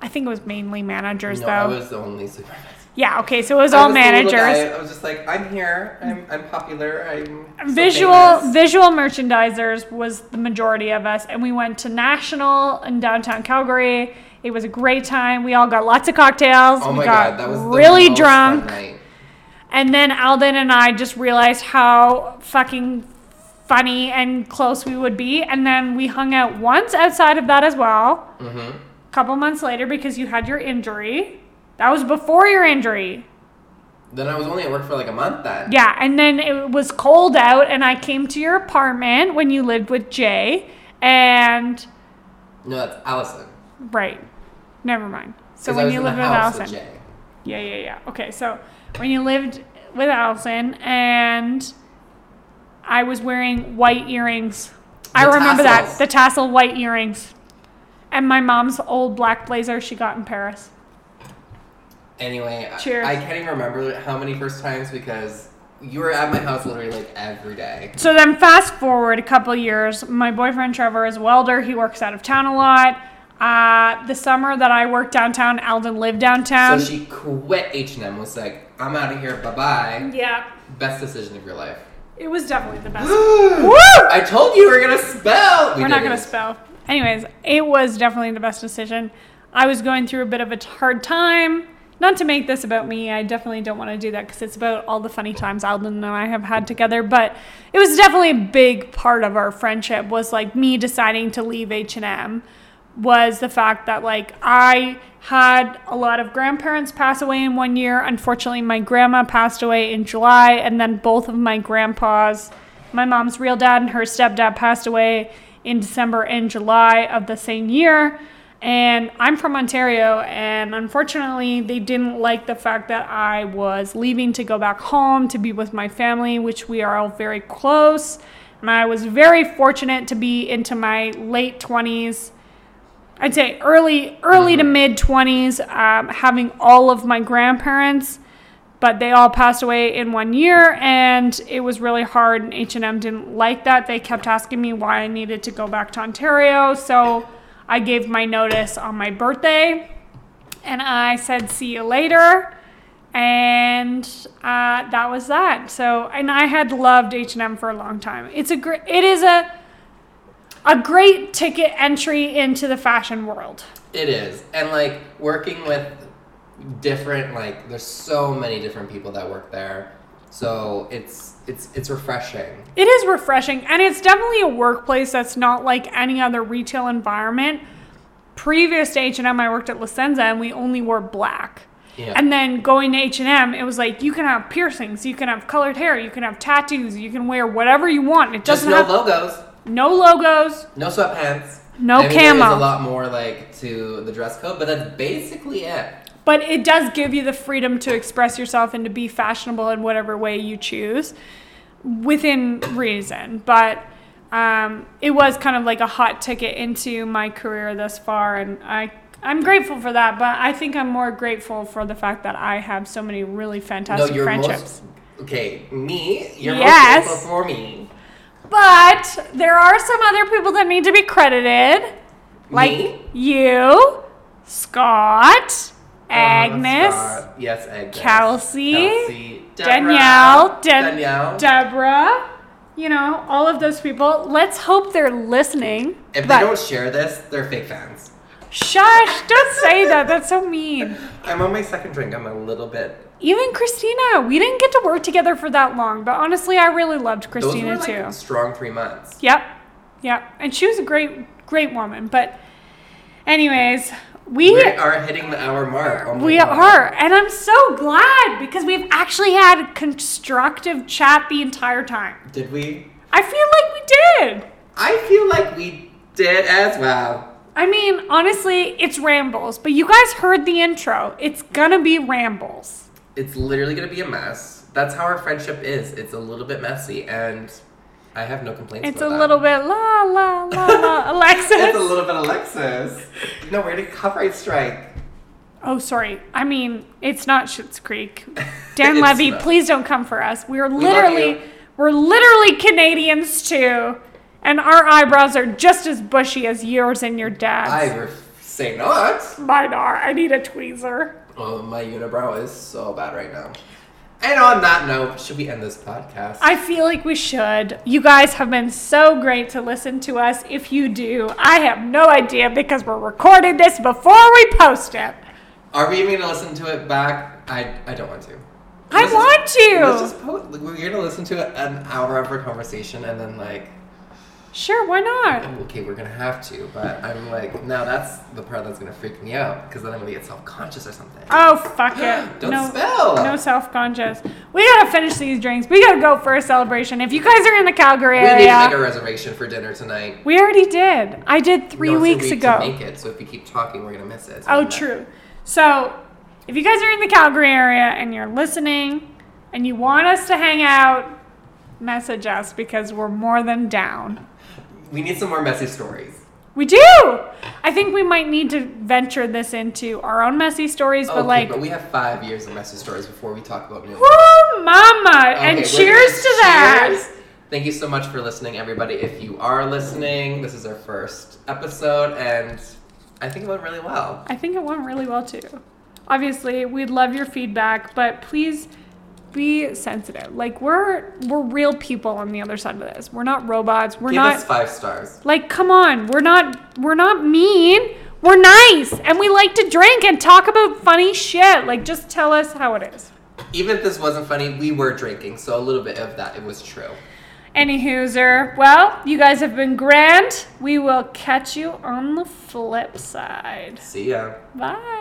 Speaker 1: I think it was mainly managers
Speaker 2: no,
Speaker 1: though.
Speaker 2: I was the only supervisor.
Speaker 1: yeah, okay, so it was
Speaker 2: I
Speaker 1: all
Speaker 2: was
Speaker 1: managers.
Speaker 2: I was just like, I'm here. I'm, I'm popular. I'm
Speaker 1: visual
Speaker 2: famous."
Speaker 1: visual merchandisers was the majority of us and we went to national in downtown calgary it was a great time we all got lots of cocktails
Speaker 2: Oh
Speaker 1: we
Speaker 2: my
Speaker 1: got
Speaker 2: god, that was
Speaker 1: really drunk. And then alden and i just realized how fucking funny and close we would be and then we hung out once outside of that as well
Speaker 2: Mm-hmm.
Speaker 1: a couple months later because you had your injury that was before your injury
Speaker 2: Then I was only at work for like a month then.
Speaker 1: Yeah, and then it was cold out, and I came to your apartment when you lived with Jay, and
Speaker 2: No, that's Allison.
Speaker 1: right, never mind. So when you lived with Allison,
Speaker 2: Jay.
Speaker 1: yeah, yeah, yeah. Okay, so when you lived with Allison, and I was wearing white earrings. I remember
Speaker 2: tassels.
Speaker 1: that the tassel white earrings, and my mom's old black blazer she got in Paris.
Speaker 2: Anyway, I-
Speaker 1: Cheers.
Speaker 2: I can't even remember how many first times because you were at my house literally like every day.
Speaker 1: So then, fast forward a couple years, my boyfriend Trevor is a welder. He works out of town a lot. Uh, the summer that I worked downtown, Alden lived downtown.
Speaker 2: so she quit H and M. Was like, I'm out of here. Bye bye.
Speaker 1: yeah,
Speaker 2: Best decision of your life.
Speaker 1: it was definitely the best.
Speaker 2: Woo! I told you we were gonna spell. We
Speaker 1: We're not gonna spell. Anyways, it was definitely the best decision. I was going through a bit of a hard time. Not to make this about me, I definitely don't want to do that because it's about all the funny times Alden and I have had together. But it was definitely a big part of our friendship. Was like me deciding to leave H and M. Was the fact that like I had a lot of grandparents pass away in one year. Unfortunately, my grandma passed away in July, and then both of my grandpas, my mom's real dad and her stepdad, passed away in December and July of the same year. And I'm from Ontario, and unfortunately, they didn't like the fact that I was leaving to go back home to be with my family, which we are all very close. And I was very fortunate to be into my late 20s. I'd say early, early to mid 20s, um, having all of my grandparents but they all passed away in one year and it was really hard and h&m didn't like that. They kept asking me why i needed to go back to ontario so i gave my notice on my birthday and i said see you later and uh, that was that. So and i had loved h&m for a long time. It's a great it is a a great ticket entry into the fashion world
Speaker 2: It is, and like working with different like there's so many different people that work there, so it's it's it's refreshing.
Speaker 1: It is refreshing, and it's definitely a workplace that's not like any other retail environment. Previous to H and M, I worked at La Senza, and we only wore black.
Speaker 2: Yeah.
Speaker 1: And then going to H and M, it was like you can have piercings, you can have colored hair, you can have tattoos, you can wear whatever you want. It
Speaker 2: Just
Speaker 1: doesn't
Speaker 2: no
Speaker 1: have
Speaker 2: logos,
Speaker 1: no logos,
Speaker 2: no sweatpants,
Speaker 1: no
Speaker 2: I mean, There is a lot more like to the dress code, but that's basically it.
Speaker 1: but it does give you the freedom to express yourself and to be fashionable in whatever way you choose within reason but um, it was kind of like a hot ticket into my career thus far and i i'm grateful for that but i think i'm more grateful for the fact that i have so many really fantastic
Speaker 2: you're
Speaker 1: friendships
Speaker 2: most okay. Me, you're
Speaker 1: Yes.
Speaker 2: most grateful for me.
Speaker 1: But there are some other people that need to be credited like
Speaker 2: Me?
Speaker 1: you scott
Speaker 2: Uh,
Speaker 1: agnes
Speaker 2: Scott. yes, Agnes.
Speaker 1: Kelsey,
Speaker 2: Kelsey,
Speaker 1: Danielle, Dan-
Speaker 2: Danielle.
Speaker 1: Deborah, you know, all of those people. Let's hope they're listening.
Speaker 2: if they don't share this, they're fake fans.
Speaker 1: shush, don't say that. That's so mean.
Speaker 2: I'm on my second drink. I'm a little bit.
Speaker 1: Even Christina, we didn't get to work together for that long, but honestly, I really loved Christina
Speaker 2: Those were like
Speaker 1: too.
Speaker 2: strong three months.
Speaker 1: Yep, yep, and she was a great, great woman. But, anyways, We
Speaker 2: We are hitting the hour mark. Oh
Speaker 1: we
Speaker 2: God.
Speaker 1: are, and I'm so glad because we've actually had constructive chat the entire time.
Speaker 2: Did we?
Speaker 1: I feel like we did.
Speaker 2: I feel like we did as well.
Speaker 1: I mean, honestly, it's rambles, but you guys heard the intro. It's gonna be rambles.
Speaker 2: It's literally gonna be a mess. That's how our friendship is. It's a little bit messy, and I have no complaints.
Speaker 1: It's a
Speaker 2: that.
Speaker 1: little bit la la la la Alexis.
Speaker 2: It's a little bit Alexis. No, we're gonna copyright strike.
Speaker 1: oh, sorry. I mean, it's not Schitt's Creek. Dan Levy,
Speaker 2: not.
Speaker 1: please don't come for us. We're literally,
Speaker 2: you.
Speaker 1: we're literally Canadians too, and our eyebrows are just as bushy as yours and your dad's.
Speaker 2: I say not.
Speaker 1: Mine are. I need a tweezer.
Speaker 2: Oh, my unibrow is so bad right now. And on that note, should we end this podcast?
Speaker 1: I feel like we should. You guys have been so great to listen to us. If you do, I have no idea because we're recording this before we post it.
Speaker 2: Are we even gonna listen to it back? I I don't want to.
Speaker 1: I
Speaker 2: Let's
Speaker 1: want
Speaker 2: just-
Speaker 1: to.
Speaker 2: Let's just post. We're gonna listen to an hour of our conversation and then like,
Speaker 1: Sure, why not?
Speaker 2: okay, we're gonna have to. But I'm like, now that's the part that's gonna freak me out because then I'm gonna get self conscious or something.
Speaker 1: Oh, fuck it.
Speaker 2: Don't
Speaker 1: no,
Speaker 2: spell.
Speaker 1: No self conscious. We gotta finish these drinks. We gotta go for a celebration. If you guys are in the Calgary area.
Speaker 2: we need to make a reservation for dinner tonight.
Speaker 1: we already did. I did three
Speaker 2: No,
Speaker 1: weeks
Speaker 2: week
Speaker 1: ago.
Speaker 2: To make it, so if we keep talking, we're gonna miss it. So
Speaker 1: Oh, true. So, if you guys are in the Calgary area and you're listening and you want us to hang out, message us because we're more than down.
Speaker 2: We need some more messy stories.
Speaker 1: We do! I think we might need to venture this into our own messy stories, but
Speaker 2: okay,
Speaker 1: like,
Speaker 2: but we have five years of messy stories before we talk about new.
Speaker 1: woo, mama!
Speaker 2: Okay,
Speaker 1: and cheers to that!
Speaker 2: Thank you so much for listening, everybody. If you are listening, this is our first episode, and I think it went really well.
Speaker 1: I think it went really well too. Obviously, we'd love your feedback, but please be sensitive. Like we're we're real people on the other side of this. We're not robots. We're
Speaker 2: Give
Speaker 1: not
Speaker 2: us five stars.
Speaker 1: Like, come on, we're not we're not mean. We're nice, and we like to drink and talk about funny shit. Like, just tell us how it is.
Speaker 2: Even if this wasn't funny, we were drinking, so a little bit of that it was true.
Speaker 1: Anywho'ser, well, you guys have been grand. We will catch you on the flip side.
Speaker 2: See ya.
Speaker 1: Bye.